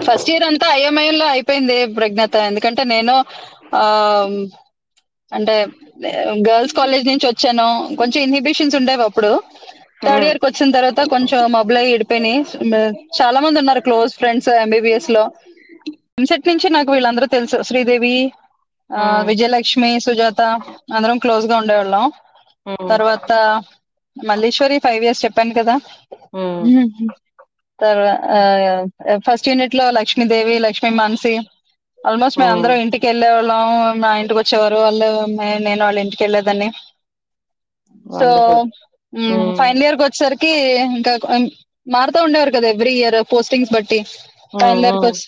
ఫస్ట్ ఇయర్ అంతా అయోమయంలో అయిపోయింది ప్రజ్ఞాత. ఎందుకంటే నేను అంటే గర్ల్స్ కాలేజ్ నుంచి వచ్చాను. కొంచెం ఇన్హిబిషన్స్ ఉండేవి అప్పుడు. థర్డ్ ఇయర్కి వచ్చిన తర్వాత కొంచెం మబ్బులై ఇడిపోయినాయి చాలా మంది ఉన్నారు క్లోజ్ ఫ్రెండ్స్ ఎంబీబిఎస్లో. ఎంసెట్ నుంచి నాకు వీళ్ళందరూ తెలుసు. శ్రీదేవి విజయలక్ష్మి సుజాత. అందరం క్లోజ్గా ఉండేవాళ్ళం. తర్వాత మల్లీశ్వరి ఫైవ్ ఇయర్స్ చెప్పాను కదా. తర్వా ఫస్ట్ యూనిట్లో లక్ష్మీదేవి లక్ష్మీ మాన్సి. ఆల్మోస్ట్ మేము అందరం ఇంటికి వెళ్ళే వాళ్ళం మా ఇంటికి వచ్చేవారు. వాళ్ళు నేను వాళ్ళ ఇంటికి వెళ్ళేదాన్ని. సో ఫైనల్ ఇయర్కి వచ్చేసరికి ఇంకా మారుతూ ఉండేవారు కదా ఎవ్రీ ఇయర్ పోస్టింగ్స్ బట్టి. ఫైనల్ ఇయర్కి వచ్చి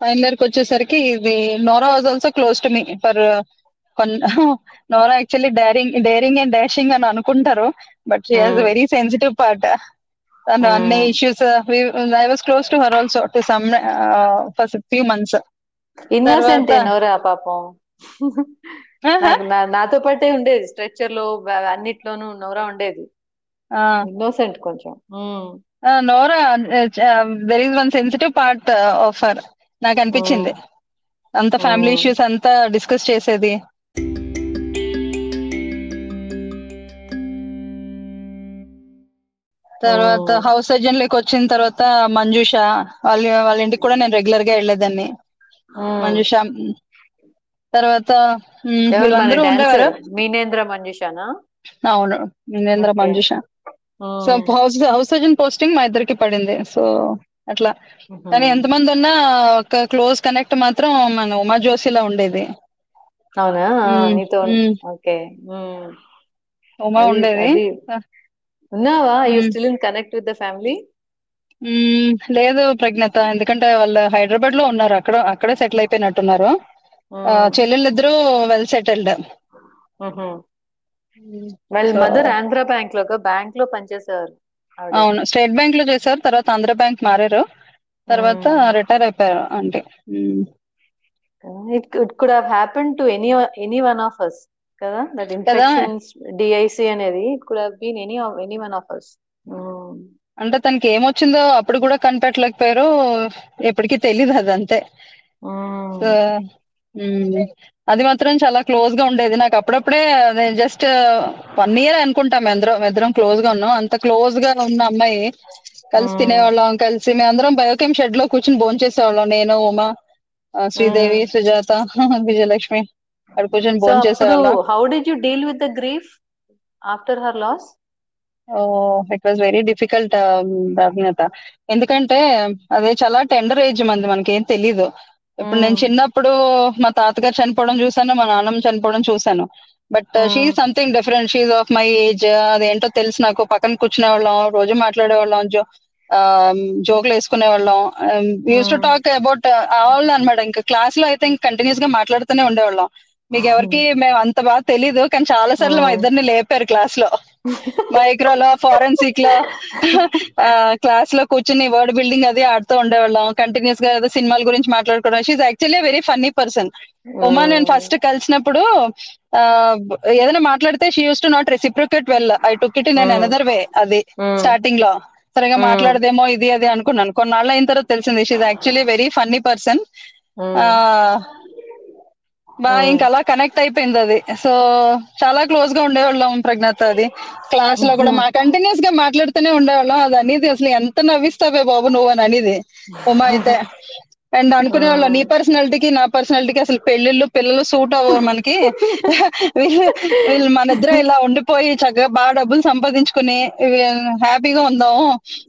ఫైనల్ ఇయర్కి వచ్చేసరికి ఇది Nora was also close to me for <laughs> Nora actually daring daring and dashing అని అనుకుంటారు. But she has very sensitive part. తను అన్ని issues I was close to her also to some for few months. Innocent Nora పాపం. నాతో పాటే ఉండేది. స్ట్రెచ్చర్లో అన్నిట్లోనూ నోరా ఉండేది. ఇన్నోసెంట్ కొంచెం. Nora there is one sensitive part of her నాకు అనిపించింది. అంత ఫ్యామిలీ. ఇష్యూస్ అంతా డిస్కస్ చేసేది. తర్వాత. హౌస్ సర్జన్లోకి వచ్చిన తర్వాత మంజుష వాళ్ళ వాళ్ళ ఇంటికి కూడా నేను రెగ్యులర్గా వెళ్ళేదాన్ని. మంజుష తర్వాత వీళ్ళందరూ ఉండేవారు. మీనేంద్ర మంజుషానా? అవును Minendra. Manjusha. So house house surgeon posting మా ఇద్దరికి పడింది. సో అట్లా. కానీ ఎంతమంది ఉన్నా ఒక క్లోజ్ కనెక్ట్ మాత్రం మన ఉమా జోషిలా ఉండేది. అవునా? నీతో ఓకే. ఉమా ఉండేది. ఉన్నావా? You still in connect with the family లేదు ప్రజ్ఞత. ఎందుకంటే వాళ్ళు హైదరాబాద్లో ఉన్నారు. అక్కడ అక్కడే సెటిల్ అయిపోయినట్టున్నారు. చెల్లెళ్ళిద్దరూ వెల్ సెటిల్డ్. వాళ్ళ మదర్ ఆంధ్ర బ్యాంక్లో బ్యాంక్లో పనిచేసేవారు అవును. స్టేట్ బ్యాంక్లో చేశారు. తర్వాత ఆంధ్ర బ్యాంక్ మారారు. తర్వాత రిటైర్ అయిపోయారు అంటే it could have happen to any any one of us కదా? దట్ ఇన్ఫెక్షన్స్ డిఐసి అనేది it could have been any any one of us అంటే తనకి ఏమొచ్చిందో అప్పుడు కూడా కనిపెట్టలేకపోయారు ఎప్పటికీ తెలియదు అది అంతే సో అది మాత్రం చాలా క్లోజ్గా ఉండేది. నాకు అప్పుడప్పుడే జస్ట్ వన్ ఇయర్ అనుకుంటాం ఎందరం ఇద్దరం క్లోజ్గా ఉన్నాం. అంత క్లోజ్గా ఉన్న అమ్మాయి కలిసి తినేవాళ్ళం కలిసి మేమందరం బయోకెమ్ షెడ్లో కూర్చుని భోంచేసేవాళ్ళం చేసేవాళ్ళం. నేను ఉమా శ్రీదేవి సుజాత <laughs> విజయలక్ష్మి అక్కడ కూర్చొని భోజనం చేసేవాళ్ళం. How did you deal with the grief after her loss it was very difficult Abhinetha ఎందుకంటే అదే చాలా టెండర్ ఏజ్ మంది మనకి ఏం తెలీదు. ఇప్పుడు నేను చిన్నప్పుడు మా తాతగారు చనిపోవడం చూసాను మా నాన్నమ్మ చనిపోవడం చూసాను but she something different she's of my age అదేంటో తెలుసు నాకు. పక్కన కూర్చునే వాళ్ళం రోజు మాట్లాడే వాళ్ళం జో జోకులు వేసుకునే వాళ్ళం used to talk about all అనమాట ఇంకా క్లాస్లో అయితే ఇంకా కంటిన్యూస్గా మాట్లాడుతూనే ఉండేవాళ్ళం. మీకు ఎవరికి మేము అంత బాగా తెలీదు కానీ చాలా సార్లు మా ఇద్దరిని లేపారు క్లాస్లో. మైక్రోలో ఫారెన్సిక్లో క్లాస్లో కూర్చుని వర్డ్ బిల్డింగ్ అది ఆడుతూ ఉండేవాళ్ళం. కంటిన్యూస్గా ఏదో సినిమాల గురించి మాట్లాడుకోవడం. She's actually very funny person Uma నేను ఫస్ట్ కలిసినప్పుడు ఏదైనా మాట్లాడితే she used to not reciprocate well I took it నేను అనదర్ వే అది స్టార్టింగ్లో. సరిగా మాట్లాడదేమో ఇది అది అనుకున్నాను. కొన్నాళ్ళు అయిన తర్వాత తెలిసింది she's actually very funny person ఆ. బా ఇంకా అలా కనెక్ట్ అయిపోయింది అది. సో చాలా క్లోజ్గా ఉండేవాళ్ళం ప్రజ్ఞాత అది. క్లాస్లో కూడా మా కంటిన్యూస్గా మాట్లాడుతూనే ఉండేవాళ్ళం. అది అనేది అసలు ఎంత నవ్విస్తావే బాబు నువ్వు అని అనేది. ఉమా అయితే. అండ్ అనుకునే వాళ్ళం నీ పర్సనాలిటీకి నా పర్సనాలిటీకి అసలు పెళ్ళిళ్ళు పిల్లలు సూట్ అవ్వరు మనకి. వీళ్ళు వీళ్ళు మన ఇద్దరం ఇలా ఉండిపోయి చక్కగా బాగా డబ్బులు సంపాదించుకుని హ్యాపీగా ఉందాం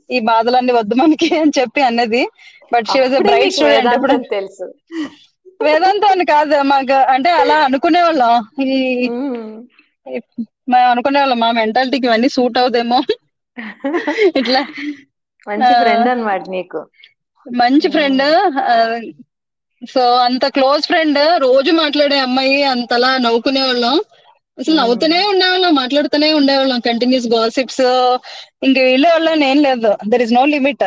ఈ బాధలన్నీ వద్దు మనకి అని చెప్పి అన్నది but she was bright student తెలుసు. వేదాంతం అని కాదు మాకు అంటే అలా అనుకునే వాళ్ళం ఈ మేము అనుకునే వాళ్ళం మా మెంటాలిటీకి ఇవన్నీ సూట్ అవుదేమో. ఇట్లా. మంచి ఫ్రెండ్ అన్నమాట నీకు. మంచి ఫ్రెండ్ సో అంత క్లోజ్ ఫ్రెండ్ రోజు మాట్లాడే అమ్మాయి అంతలా నవ్వుకునే వాళ్ళం అసలు నవ్వుతూనే ఉండేవాళ్ళం మాట్లాడుతూనే ఉండేవాళ్ళం. కంటిన్యూస్ గాసిప్స్ ఇంక వీళ్ళే వాళ్ళని ఏం లేదు. దర్ ఇస్ నో లిమిట్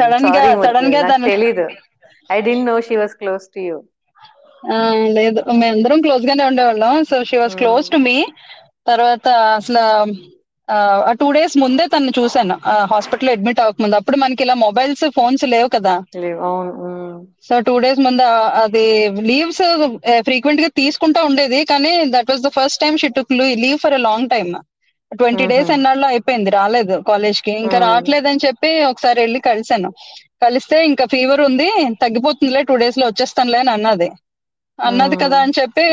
సడన్గా సడన్గా తను I didn't know she was close to you లేదు. మేమందరం క్లోజ్ గానే ఉండేవాళ్ళం. So she was close to me తర్వాత అసలు ఆ టూ డేస్ ముందే తను చూశాను. హాస్పిటల్ అడ్మిట్ అవ్వకముందు. అప్పుడు మనకి ఇలా మొబైల్స్ ఫోన్స్ లేవు కదా. సో టూ డేస్ ముందు అది లీవ్స్ ఫ్రీక్వెంట్గా తీసుకుంటా ఉండేది. కానీ that was the first time she took leave for a long time twenty days ఎన్నాళ్ళు అయిపోయింది రాలేదు కాలేజ్కి ఇంకా రావట్లేదని చెప్పి ఒకసారి వెళ్ళి కలిశాను. కలిస్తే ఇంకా ఫీవర్ ఉంది తగ్గిపోతుందిలే టూ డేస్లో వచ్చేస్తానులే అని అన్నది. అన్నది కదా అని చెప్పి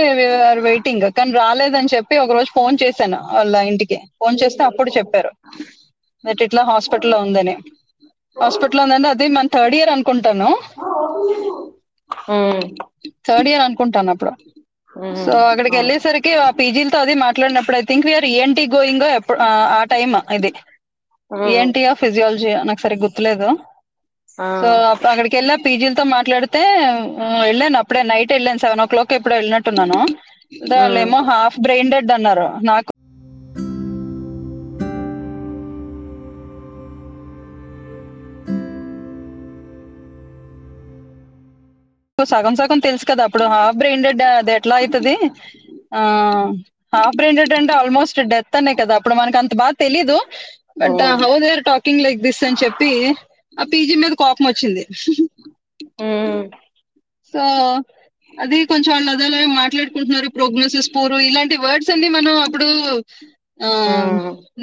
వెయిటింగ్. కానీ రాలేదని చెప్పి ఒక రోజు ఫోన్ చేశాను వాళ్ళ ఇంటికి. ఫోన్ చేస్తే అప్పుడు చెప్పారు. దట్ ఇట్లా హాస్పిటల్లో ఉందని. హాస్పిటల్లో ఉందని అది మన థర్డ్ ఇయర్ అనుకుంటాను. థర్డ్ ఇయర్ అనుకుంటాను అప్పుడు. సో అక్కడికి వెళ్ళేసరికి ఆ పీజీలతో అది మాట్లాడినప్పుడు I think we are ENT going ఆ టైం ఇది. ఈఎన్టీ ఆఫ్ ఫిజియాలజీ నాకు సరిగ్గా గుర్తులేదు. సో అక్కడికి వెళ్ళా పీజీలతో మాట్లాడితే వెళ్ళాను అప్పుడే నైట్ వెళ్ళాను సెవెన్ ఓ క్లాక్ ఎప్పుడు వెళ్ళినట్టున్నాను. వాళ్ళేమో హాఫ్ బ్రెయిన్ డెడ్ అన్నారు. నాకు సగం సగం తెలుసు కదా అప్పుడు హాఫ్ బ్రెయిన్ డెడ్ అది ఎట్లా అవుతుంది హాఫ్ బ్రెయిన్ డెడ్ అంటే ఆల్మోస్ట్ డెత్ అనే కదా అప్పుడు మనకు అంత బాగా తెలీదు. But how they are talking like this అని చెప్పి ఆ పీజీ మీద కోపం వచ్చింది. సో అది కొంచెం వాళ్ళు అదే మాట్లాడుకుంటున్నారు ప్రోగ్నోసిస్ పూర్ ఇలాంటి వర్డ్స్ అన్ని మనం అప్పుడు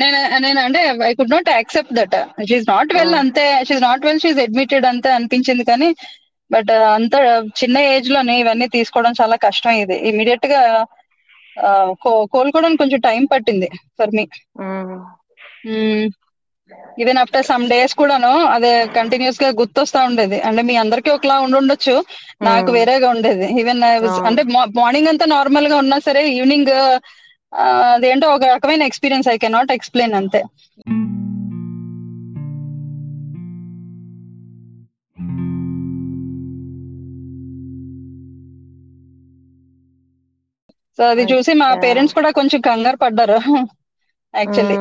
నేను నేను అంటే I could not accept that she's not well అంతే she's not well she's admitted అంతే అనిపించింది కానీ బట్ అంత చిన్న ఏజ్లోనే ఇవన్నీ తీసుకోవడం చాలా కష్టం ఇది. ఇమీడియట్గా కోలుకోవడానికి కొంచెం టైం పట్టింది for me. Even after some days కూడాను అదే కంటిన్యూస్గా గుర్తొస్తా ఉండేది. అంటే మీ అందరికీ ఒకలా ఉండుండొచ్చు నాకు వేరేగా ఉండేది. ఈవెన్ అంటే మార్నింగ్ అంతా నార్మల్గా ఉన్నా సరే ఈవినింగ్ అదేంటో ఒక రకమైన ఎక్స్పీరియన్స్ ఐ కెనాట్ ఎక్స్ప్లెయిన్ అంతే. సో అది చూసి మా పేరెంట్స్ కూడా కొంచెం కంగారు పడ్డారు. యాక్చువల్లీ.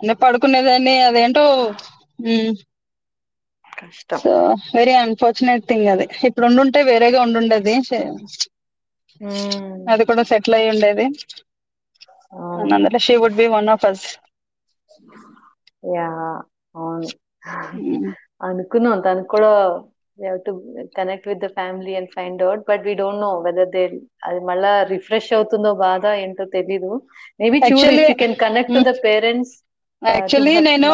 అంటే పడుకునేదాన్ని అదేంటో సో వెరీ అన్ఫార్చునేట్ థింగ్ అది. ఇప్పుడు ఉండుంటే వేరేగా ఉండుండేది. అది కూడా సెటిల్ అయి ఉండేది. అందులో she would be one of us yeah అవును. అనుకున్నాం. తనకు కూడా to connect with the family and find out but we don't know whether they అది మళ్ళా రిఫ్రెష్ అవుతుందో బాధ ఏంటో తెలీదు. Maybe you can connect to the parents actually నేను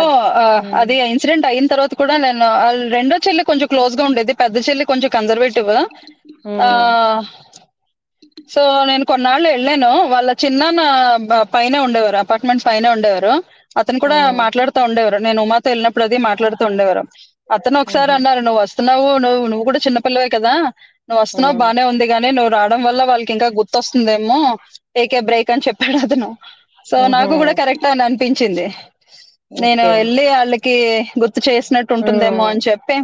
అది ఇన్సిడెంట్ అయిన తర్వాత కూడా నేను రెండో చెల్లి కొంచెం క్లోజ్గా ఉండేది పెద్ద చెల్లి కొంచెం కన్జర్వేటివ్ సో నేను కొన్నాళ్ళు వెళ్ళాను వాళ్ళ చిన్న పైన ఉండేవారు అపార్ట్మెంట్ పైన ఉండేవారు. అతను కూడా మాట్లాడుతూ ఉండేవారు. నేను ఉమాతో వెళ్ళినప్పుడు అది మాట్లాడుతూ ఉండేవారు. అతను ఒకసారి అన్నారు నువ్వు వస్తున్నావు నువ్వు నువ్వు కూడా చిన్నపిల్లవే కదా నువ్వు వస్తున్నావు బానే ఉంది కానీ నువ్వు రావడం వల్ల వాళ్ళకి ఇంకా గుర్తొస్తుందేమో టేకే బ్రేక్ అని చెప్పాడు అతను. సో నాకు కూడా కరెక్ట్ అని అనిపించింది. నేను వెళ్ళి వాళ్ళకి గుర్తు చేసినట్టు ఉంటుందేమో అని చెప్పి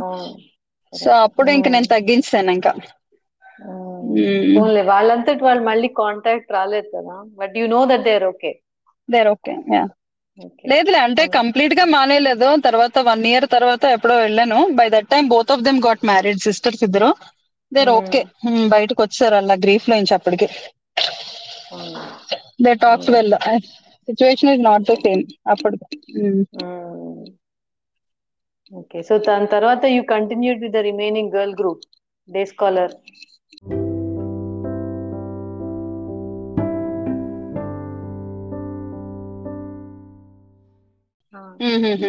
సో అప్పుడు ఇంక నేను తగ్గించాను ఇంకా. వాళ్ళంతటి వాళ్ళు మళ్ళీ కాంటాక్ట్ రాలేదు కదా but you know that they're okay they're okay yeah లేదులే అంటే కంప్లీట్గా మానేలేదు. తర్వాత వన్ ఇయర్ తర్వాత ఎప్పుడో వెళ్ళాను. By that time both of them got married sisters ఇద్దరు. దేర్ ఓకే బయటకు వచ్చారు అలా గ్రీఫ్లో నుంచి అప్పటికి. They talks well situation is not the same అప్పుడు ఓకే సో దాని తర్వాత you continued with the remaining girl group day scholar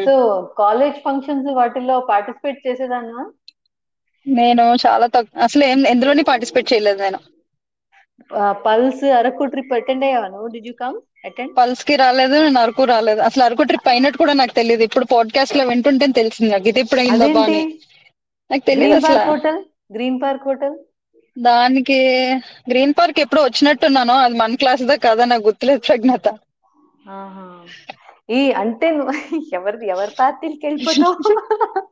so college functions వాటిల్లో పార్టిసిపేట్ చేసేదాన్నా నేను చాలా తక్కువ అసలు ఏం ఎందులోని పార్టిసిపేట్ చేయలేదు నేను. పల్స్ అరకు ట్రిప్ అటెండ్ అయ్యావా నువ్వు? డిడ్ యూ కమ్ అటెండ్ పల్స్కి రాలేదు నేను అరకు రాలేదు. అసలు అరకు ట్రిప్ అయినట్టు కూడా నాకు తెలియదు ఇప్పుడు పాడ్కాస్ట్లో వింటుంటే తెలిసింది నాకు. ఇది ఇప్పుడు అయిందో బాని. నాకు తెలియదు అసలు. హోటల్ గ్రీన్ పార్క్ హోటల్ దానికి గ్రీన్ పార్క్ ఎప్పుడు వచ్చినట్టున్నాను. అది మన క్లాస్ దా కదా నాకు గుర్తులేదు ప్రజ్ఞత. ఈ అంటే <laughs> ఎవరి ఎవరి పార్టీలకి వెళ్ళిపోతావు? <laughs>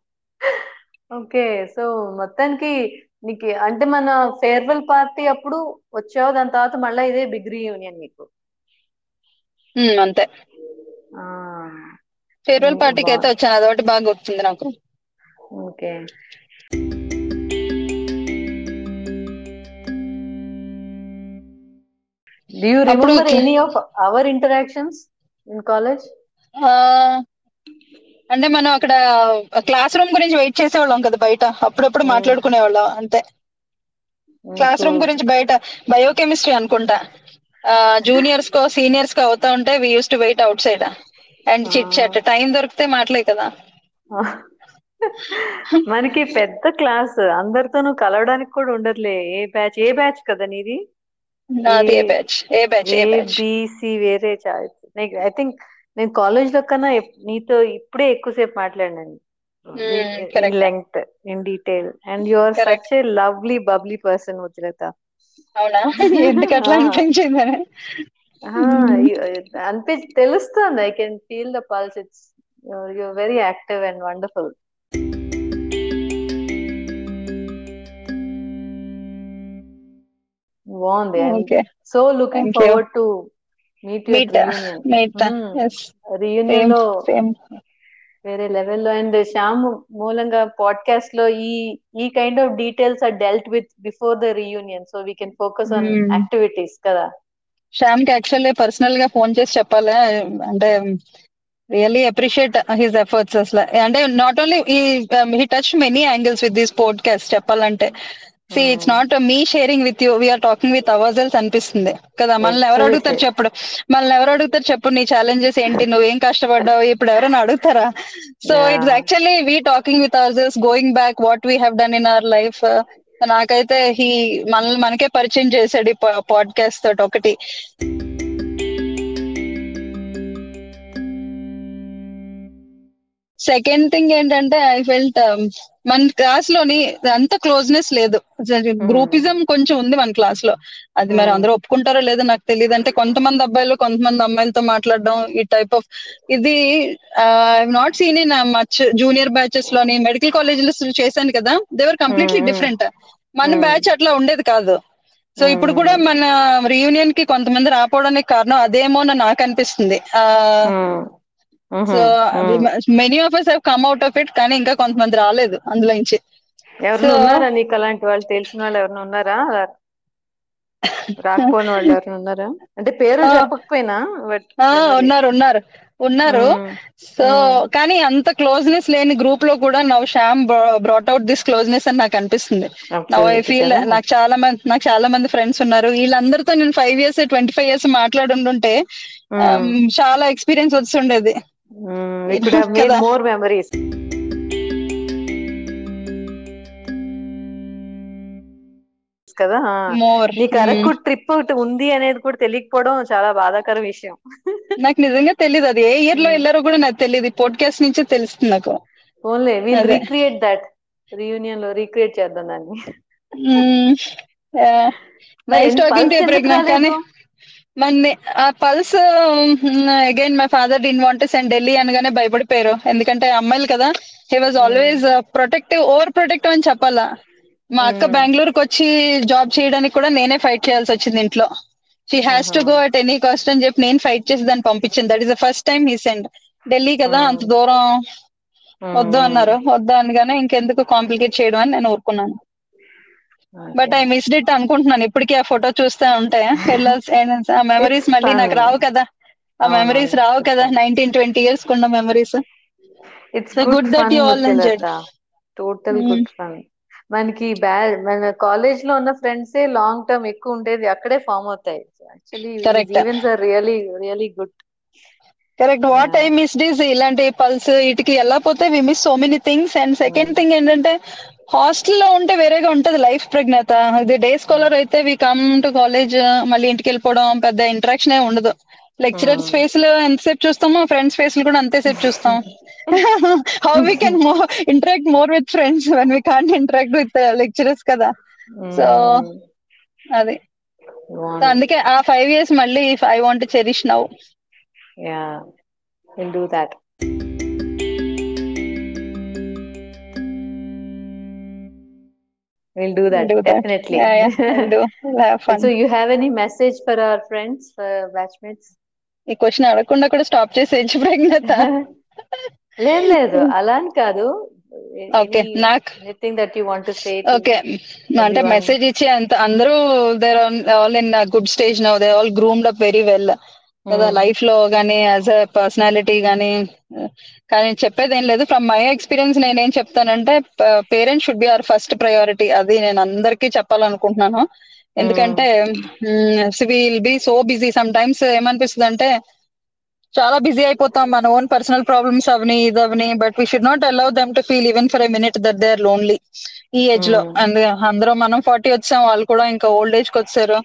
ఓకే సో మొత్తానికి నీకు అంటే మన ఫేర్వెల్ పార్టీ అప్పుడు వచ్చావు దాని తర్వాత మళ్ళీ ఇదే బిగ్ యూనియన్ నీకు. అంతే. ఫేర్వెల్ పార్టీకి అయితే వచ్చాను అదొకటి బాగా గుర్తుంది నాకు. Okay. Do you remember any of our interactions in college? అంటే మనం అక్కడ క్లాస్ రూమ్ గురించి వెయిట్ చేసేవాళ్ళం కదా బయట. అప్పుడప్పుడు మాట్లాడుకునేవాళ్ళం అంతే. క్లాస్ రూమ్ గురించి బయట బయోకెమిస్ట్రీ అనుకుంటా. జూనియర్స్ కో సీనియర్స్ కో అవుతా ఉంటే we used to wait outside and chit chat time దొరికితే మాటలే కదా. మనకి పెద్ద క్లాస్ అందరితోనూ కలవడానికి కూడా ఉండదులే. ఏ బ్యాచ్ ఏ బ్యాచ్ కదా నీది? నాది A batch A batch A batch. వేరే ఐ థింక్ నేను కాలేజ్లో కన్నా నీతో ఇప్పుడే ఎక్కువసేపు మాట్లాడినాను. Length in detail and you are such a lovely bubbly person Mudratha అవునా? ఎందుకు అట్లా అనిపించింది? అనిపి తెలుస్తుంది. I can feel the pulse it's you very active and wonderful బాగుంది so looking forward to meet రీయూనియన్లో వేరే లెవెల్లో అండ్ శ్యామ్ మూలంగా పాడ్కాస్ట్లో ఈ ఈ kind of details are dealt with before the reunion so we can focus on activities కదా? శ్యామ్కి actually పర్సనల్గా ఫోన్ చేసి చెప్పాలి? అంటే రియల్లీ అప్రిషియేట్ హిస్ ఎఫర్ట్స్ అసలు. అంటే not only he touch many angles with this podcast చెప్పాలంటే. See it's not me sharing with you we're talking with our selves అనిపిస్తుంది. కదా మనల్ని ఎవరు అడుగుతారు చెప్పడు మనల్ని ఎవరు అడుగుతారు చెప్పు నీ ఛాలెంజెస్ ఏంటి? నువ్వేం కష్టపడ్డావు? ఇప్పుడు ఎవరైనా అడుగుతారా? So it's actually we talking with our selves going back what we have done in our life నాకైతే హీ మనల్ని మనకే పరిచయం చేశాడు ఈ పాడ్కాస్ట్ తోటి ఒకటి. సెకండ్ థింగ్ ఏంటంటే ఐ ఫెల్ట్ మన క్లాస్లోని అంత క్లోజ్నెస్ లేదు. గ్రూపిజం కొంచెం ఉంది మన క్లాస్లో అది మరి అందరూ ఒప్పుకుంటారో లేదో నాకు తెలియదు అంటే కొంతమంది అబ్బాయిలు కొంతమంది అమ్మాయిలతో మాట్లాడడం ఈ టైప్ ఆఫ్ ఇది not seen in much junior బ్యాచెస్లోని medical colleges చేశాను కదా. దేవర్ కంప్లీట్లీ డిఫరెంట్ మన బ్యాచ్ అట్లా ఉండేది కాదు. సో ఇప్పుడు కూడా మన రీయూనియన్కి కొంతమంది రాపోవడానికి కారణం అదేమో నాకు అనిపిస్తుంది. So many of us have come out of it కానీ ఇంకా కొంతమంది రాలేదు అందులో నుంచి. ఎవరైనా ఉన్నారా నీకు అలాంటి వాళ్ళు? తెలిసిన వాళ్ళు ఎవరైనా ఉన్నారా? రాకపోయిన వాళ్ళు ఎవరైనా ఉన్నారా? అంటే పేరు చెప్పకపోయినా ఉన్నారు ఉన్నారు. ఉన్నారు. సో కానీ అంత క్లోజ్నెస్ లేని గ్రూప్లో కూడా now Shyam brought out this closeness అని నాకు అనిపిస్తుంది. నవ్ ఐ ఫీల్ నాకు చాలా మంది నాకు చాలా మంది ఫ్రెండ్స్ ఉన్నారు. వీళ్ళందరితో నేను five years twenty five years మాట్లాడుంటుంటే చాలా ఎక్స్పీరియన్స్ వస్తుండేది. మోర్ మెమరీస్ కదా. నీకు అరకు ట్రిప్ ఒకటి ఉంది అనేది కూడా తెలియకపోవడం చాలా బాధాకర విషయం. నాకు నిజంగా తెలియదు అది ఏ ఇయర్లో వెళ్ళారో కూడా నాకు తెలియదు పోడ్కాస్ట్ నుంచే తెలుస్తుంది నాకు. ఓన్లీ వీల్ రీక్రియేట్ దట్ రీయూనియన్లో రీక్రియేట్ చేద్దాం దాన్ని. నైస్ టాకింగ్ టు మన ఆ pals again my father didn't want send Delhi అనగానే భయపడిపోయారు. ఎందుకంటే అమ్మాయిలు కదా he was always protective over protective అని చెప్పాలా. మా అక్క బెంగళూరుకి వచ్చి జాబ్ చేయడానికి కూడా నేనే ఫైట్ చేయాల్సి వచ్చింది ఇంట్లో. She has to go at any cost అని చెప్పి నేను ఫైట్ చేసి దాన్ని పంపించింది. That is the first time he send Delhi కదా అంత దూరం. వద్దు అన్నారు. వద్దు అనగానే ఇంకెందుకు కాంప్లికేట్ చేయడం అని నేను ఊరుకున్నాను. బట్ ఐ మిస్డ్ ఇట్ అనుకుంటున్నాను. ఇప్పటికీ ఆ ఫోటో చూస్తే ఉంటాయా వెళ్ళాల్సి ఆ మెమరీస్ మళ్ళీ నాకు రావు కదా. ఆ మెమరీస్ రావు కదా. నైన్టీన్ ట్వంటీ ఇయర్స్ కున్న memories it's good that you all total good fun మనకి బ్యాడ్ మన కాలేజ్లో ఉన్న ఫ్రెండ్స్ లాంగ్ టర్మ్ ఎక్కువ ఉండేది అక్కడే ఫామ్ అవుతాయి. Actually events are really really good correct what I miss these ఇలాంటి పల్స్ వీటికి ఎలా పోతే we miss so many things and second thing ఏంటంటే హాస్టల్లో ఉంటే వేరేగా ఉంటది లైఫ్ ప్రజ్ఞత. ఇది డే స్కాలర్ అయితే వి కమ్ టు కాలేజ్ మళ్ళీ ఇంటికి వెళ్ళిపోవడం పెద్ద ఇంటరాక్షన్ ఏ ఉండదు. లెక్చరర్స్ ఫేస్లో ఎంతసేపు చూస్తామో ఫ్రెండ్స్ ఫేస్లో కూడా అంతేసేపు చూస్తాం. How we can more interact more with friends when we can't interact with lecturers కదా. సో అది. అందుకే ఆ ఫైవ్ ఇయర్స్ మళ్ళీ I want cherish now ya will do that We'll do that, do definitely. That. Yeah, yeah, we'll do. We'll have fun. So, you have any message for our friends, for batchmates? ఈ question అడగకుండా కూడా stop చేసేయచ్చు ప్రజ్ఞత లేదు లేదు అలా అని కాదు okay నాకు anything that you want to say okay అంటే మెసేజ్ ఇచ్చి అంత అందరూ they're all in good stage now they all groomed up very well కదా లైఫ్లో గానీ యాజ్ అ పర్సనాలిటీ గానీ కానీ చెప్పేది ఏం లేదు. ఫ్రమ్ మై ఎక్స్పీరియన్స్ నేనేం చెప్తానంటే parents should be our first priority అది నేను అందరికీ చెప్పాలనుకుంటున్నాను. ఎందుకంటే will be so busy sometimes ఏమనిపిస్తుంది అంటే చాలా బిజీ అయిపోతాం. మన ఓన్ పర్సనల్ ప్రాబ్లమ్స్ అవని ఇది అవని but we should not allow them to feel even for a minute that they are lonely ఈ ఏజ్లో. అండ్ అందరూ మనం ఫార్టీ వచ్చాం. వాళ్ళు కూడా ఇంకా ఓల్డ్ ఏజ్కి వచ్చారు.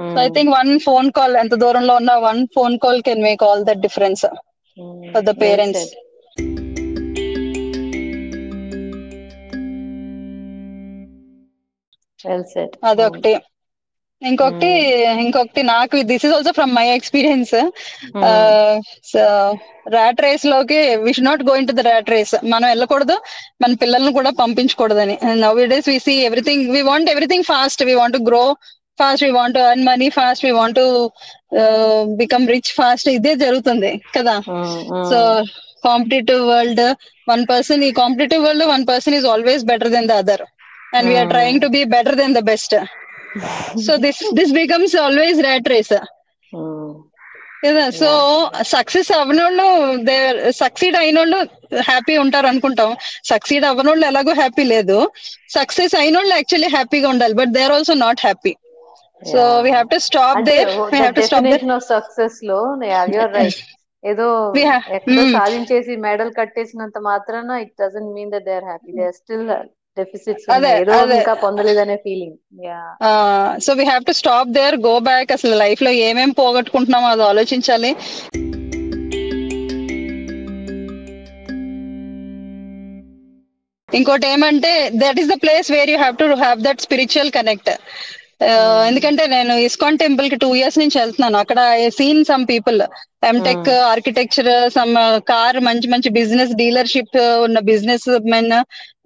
So I think one phone call ఎంత దూరంలో ఉన్న one phone call can make all that difference for the parents అదొకటి. ఇంకొకటి ఇంకొకటి నాకు this is also from my experience rat రేస్లోకి we should not going to the rat race మనం వెళ్ళకూడదు మన పిల్లల్ని కూడా పంపించకూడదని. Nowadays we see everything we want everything fast we want grow fast we want earn money fast we want become rich fast ఇదే జరుగుతుంది కదా? So competitive world one person ఈ competitive world one person is always better than the other and we're trying to be better than the best so this this becomes always rat race కదా so success అవ్వనోళ్ళు they succeed అయినోళ్ళు happy ఉంటారు అనుకుంటాం. Succeed అవ్వనోళ్ళు ఎలాగో happy లేదు. Success అయినోళ్ళు actually హ్యాపీగా ఉండాలి but they are also not happy so we have to stop there we have to stop definition of సక్సెస్లో you're right ఏదో ఎక్కడో Mm. సాధించేసి మెడల్ కట్టేసినంత మాత్రాన it doesn't mean that they are happy they are still deficits ఏదో. ఇంకా పొందలేదనే feeling ya so we have to stop there go back అసలు లైఫ్లో ఏమేం పోగొట్టుకుంటున్నామో అది ఆలోచించాలి. ఇంకోటి ఏమంటే that is the place where you have to have that spiritual connect ఎందుకంటే నేను ఇస్కాన్ టెంపుల్కి టూ ఇయర్స్ నుంచి వెళ్తున్నాను. అక్కడ seen some people MTech architecture some car మంచి మంచి బిజినెస్ డీలర్షిప్ ఉన్న businessmen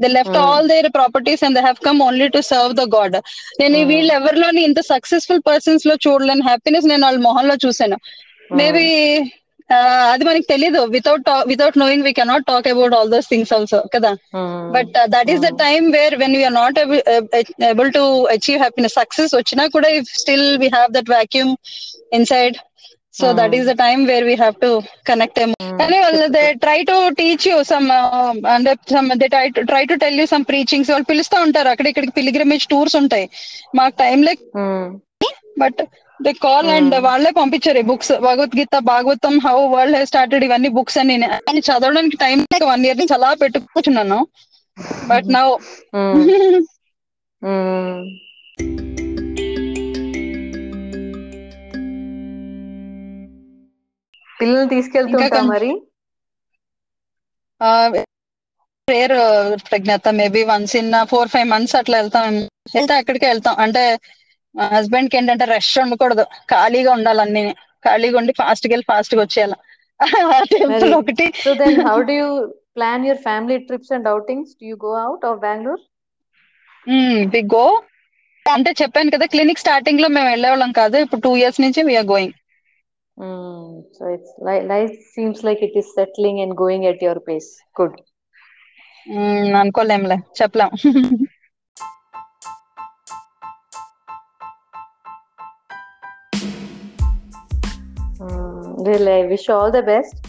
they left. All their properties and they have come only to serve the god నేను. వీళ్ళు ఎవరిలోని ఇంత సక్సెస్ఫుల్ పర్సన్స్లో చూడలేని హ్యాపీనెస్ నేను వాళ్ళ మొహంలో చూసాను మేబీ అది మనకి తెలీదు. Without without knowing we cannot talk about all those things also కదా? But that is the. Time where when we're not able to achieve happiness success వచ్చినా కూడా if still we have that vacuum inside so that is the time where we have to connect కానీ వాళ్ళు they try to teach you some అంటే some they try try to tell you some preachings వాళ్ళు పిలుస్తూ ఉంటారు. అక్కడ ఇక్కడికి pilgrimage tours ఉంటాయి. మాకు టైం లేక బట్ దే కాల్ అండ్. వాళ్ళే పంపించారు ఈ books Bhagavad Gita Bhagavatam how world has started ఇవన్నీ బుక్స్ అని అని చదవడానికి టైం లేక వన్ ఇయర్ నుంచి అలా పెట్టుకుంటున్నాను. బట్ నౌ <laughs> పిల్లల్ని తీసుకెళ్తుంటా కన్- మరి? Rare ప్రజ్ఞాత maybe once in four five months అట్లా వెళ్తాం. అయితే అక్కడికే వెళ్తాం. అంటే హస్బెండ్కి ఏంటంటే రెస్ట్ ఉండకూడదు. ఖాళీగా ఉండాలి అన్ని. ఖాళీగా ఉండి ఫాస్ట్గా వెళ్ళి ఫాస్ట్గా వచ్చేయాలి <laughs> టెంపుల్ ఒకటి. How do you plan your family trips and outings do you go out of Bengaluru we go అంటే చెప్పాను కదా క్లినిక్ స్టార్టింగ్లో మేము వెళ్ళేవాళ్ళం కాదు. ఇప్పుడు టూ ఇయర్స్ నుంచి we're going so it's life seems like it is settling and going at your pace good అనుకోలేంలే చెప్పలేం. <laughs> Hmm, really, I wish you all the best.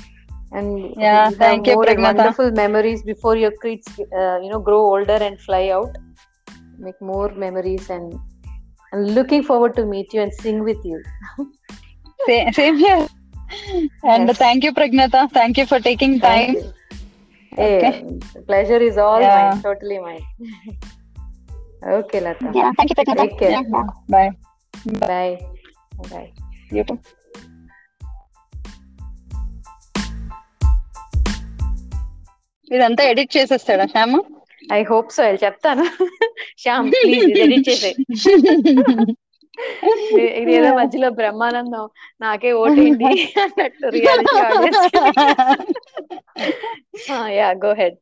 And yeah, thank you, Pregnata. Wonderful memories before your kids, uh, you know, grow older and fly out. Make more memories, and I'm looking forward to meet you and sing with you. <laughs> same, same here. And yes. thank you, Pragnata. Thank you for taking time. Hey, okay. pleasure is all yeah. mine, totally mine. <laughs> okay, Lata. Yeah, thank you, Pregnata. Take care. Yeah. Bye. Bye. Bye. Bye. You too. ఇదంతా edit చేసేస్తాడా Shyam? hope so. I'll చెప్తాను. <laughs> Shyam please edit చేసే <laughs> ఇది ఏదో మధ్యలో బ్రహ్మానందం నాకే ఓటేంటి అన్నట్టు reality yeah go head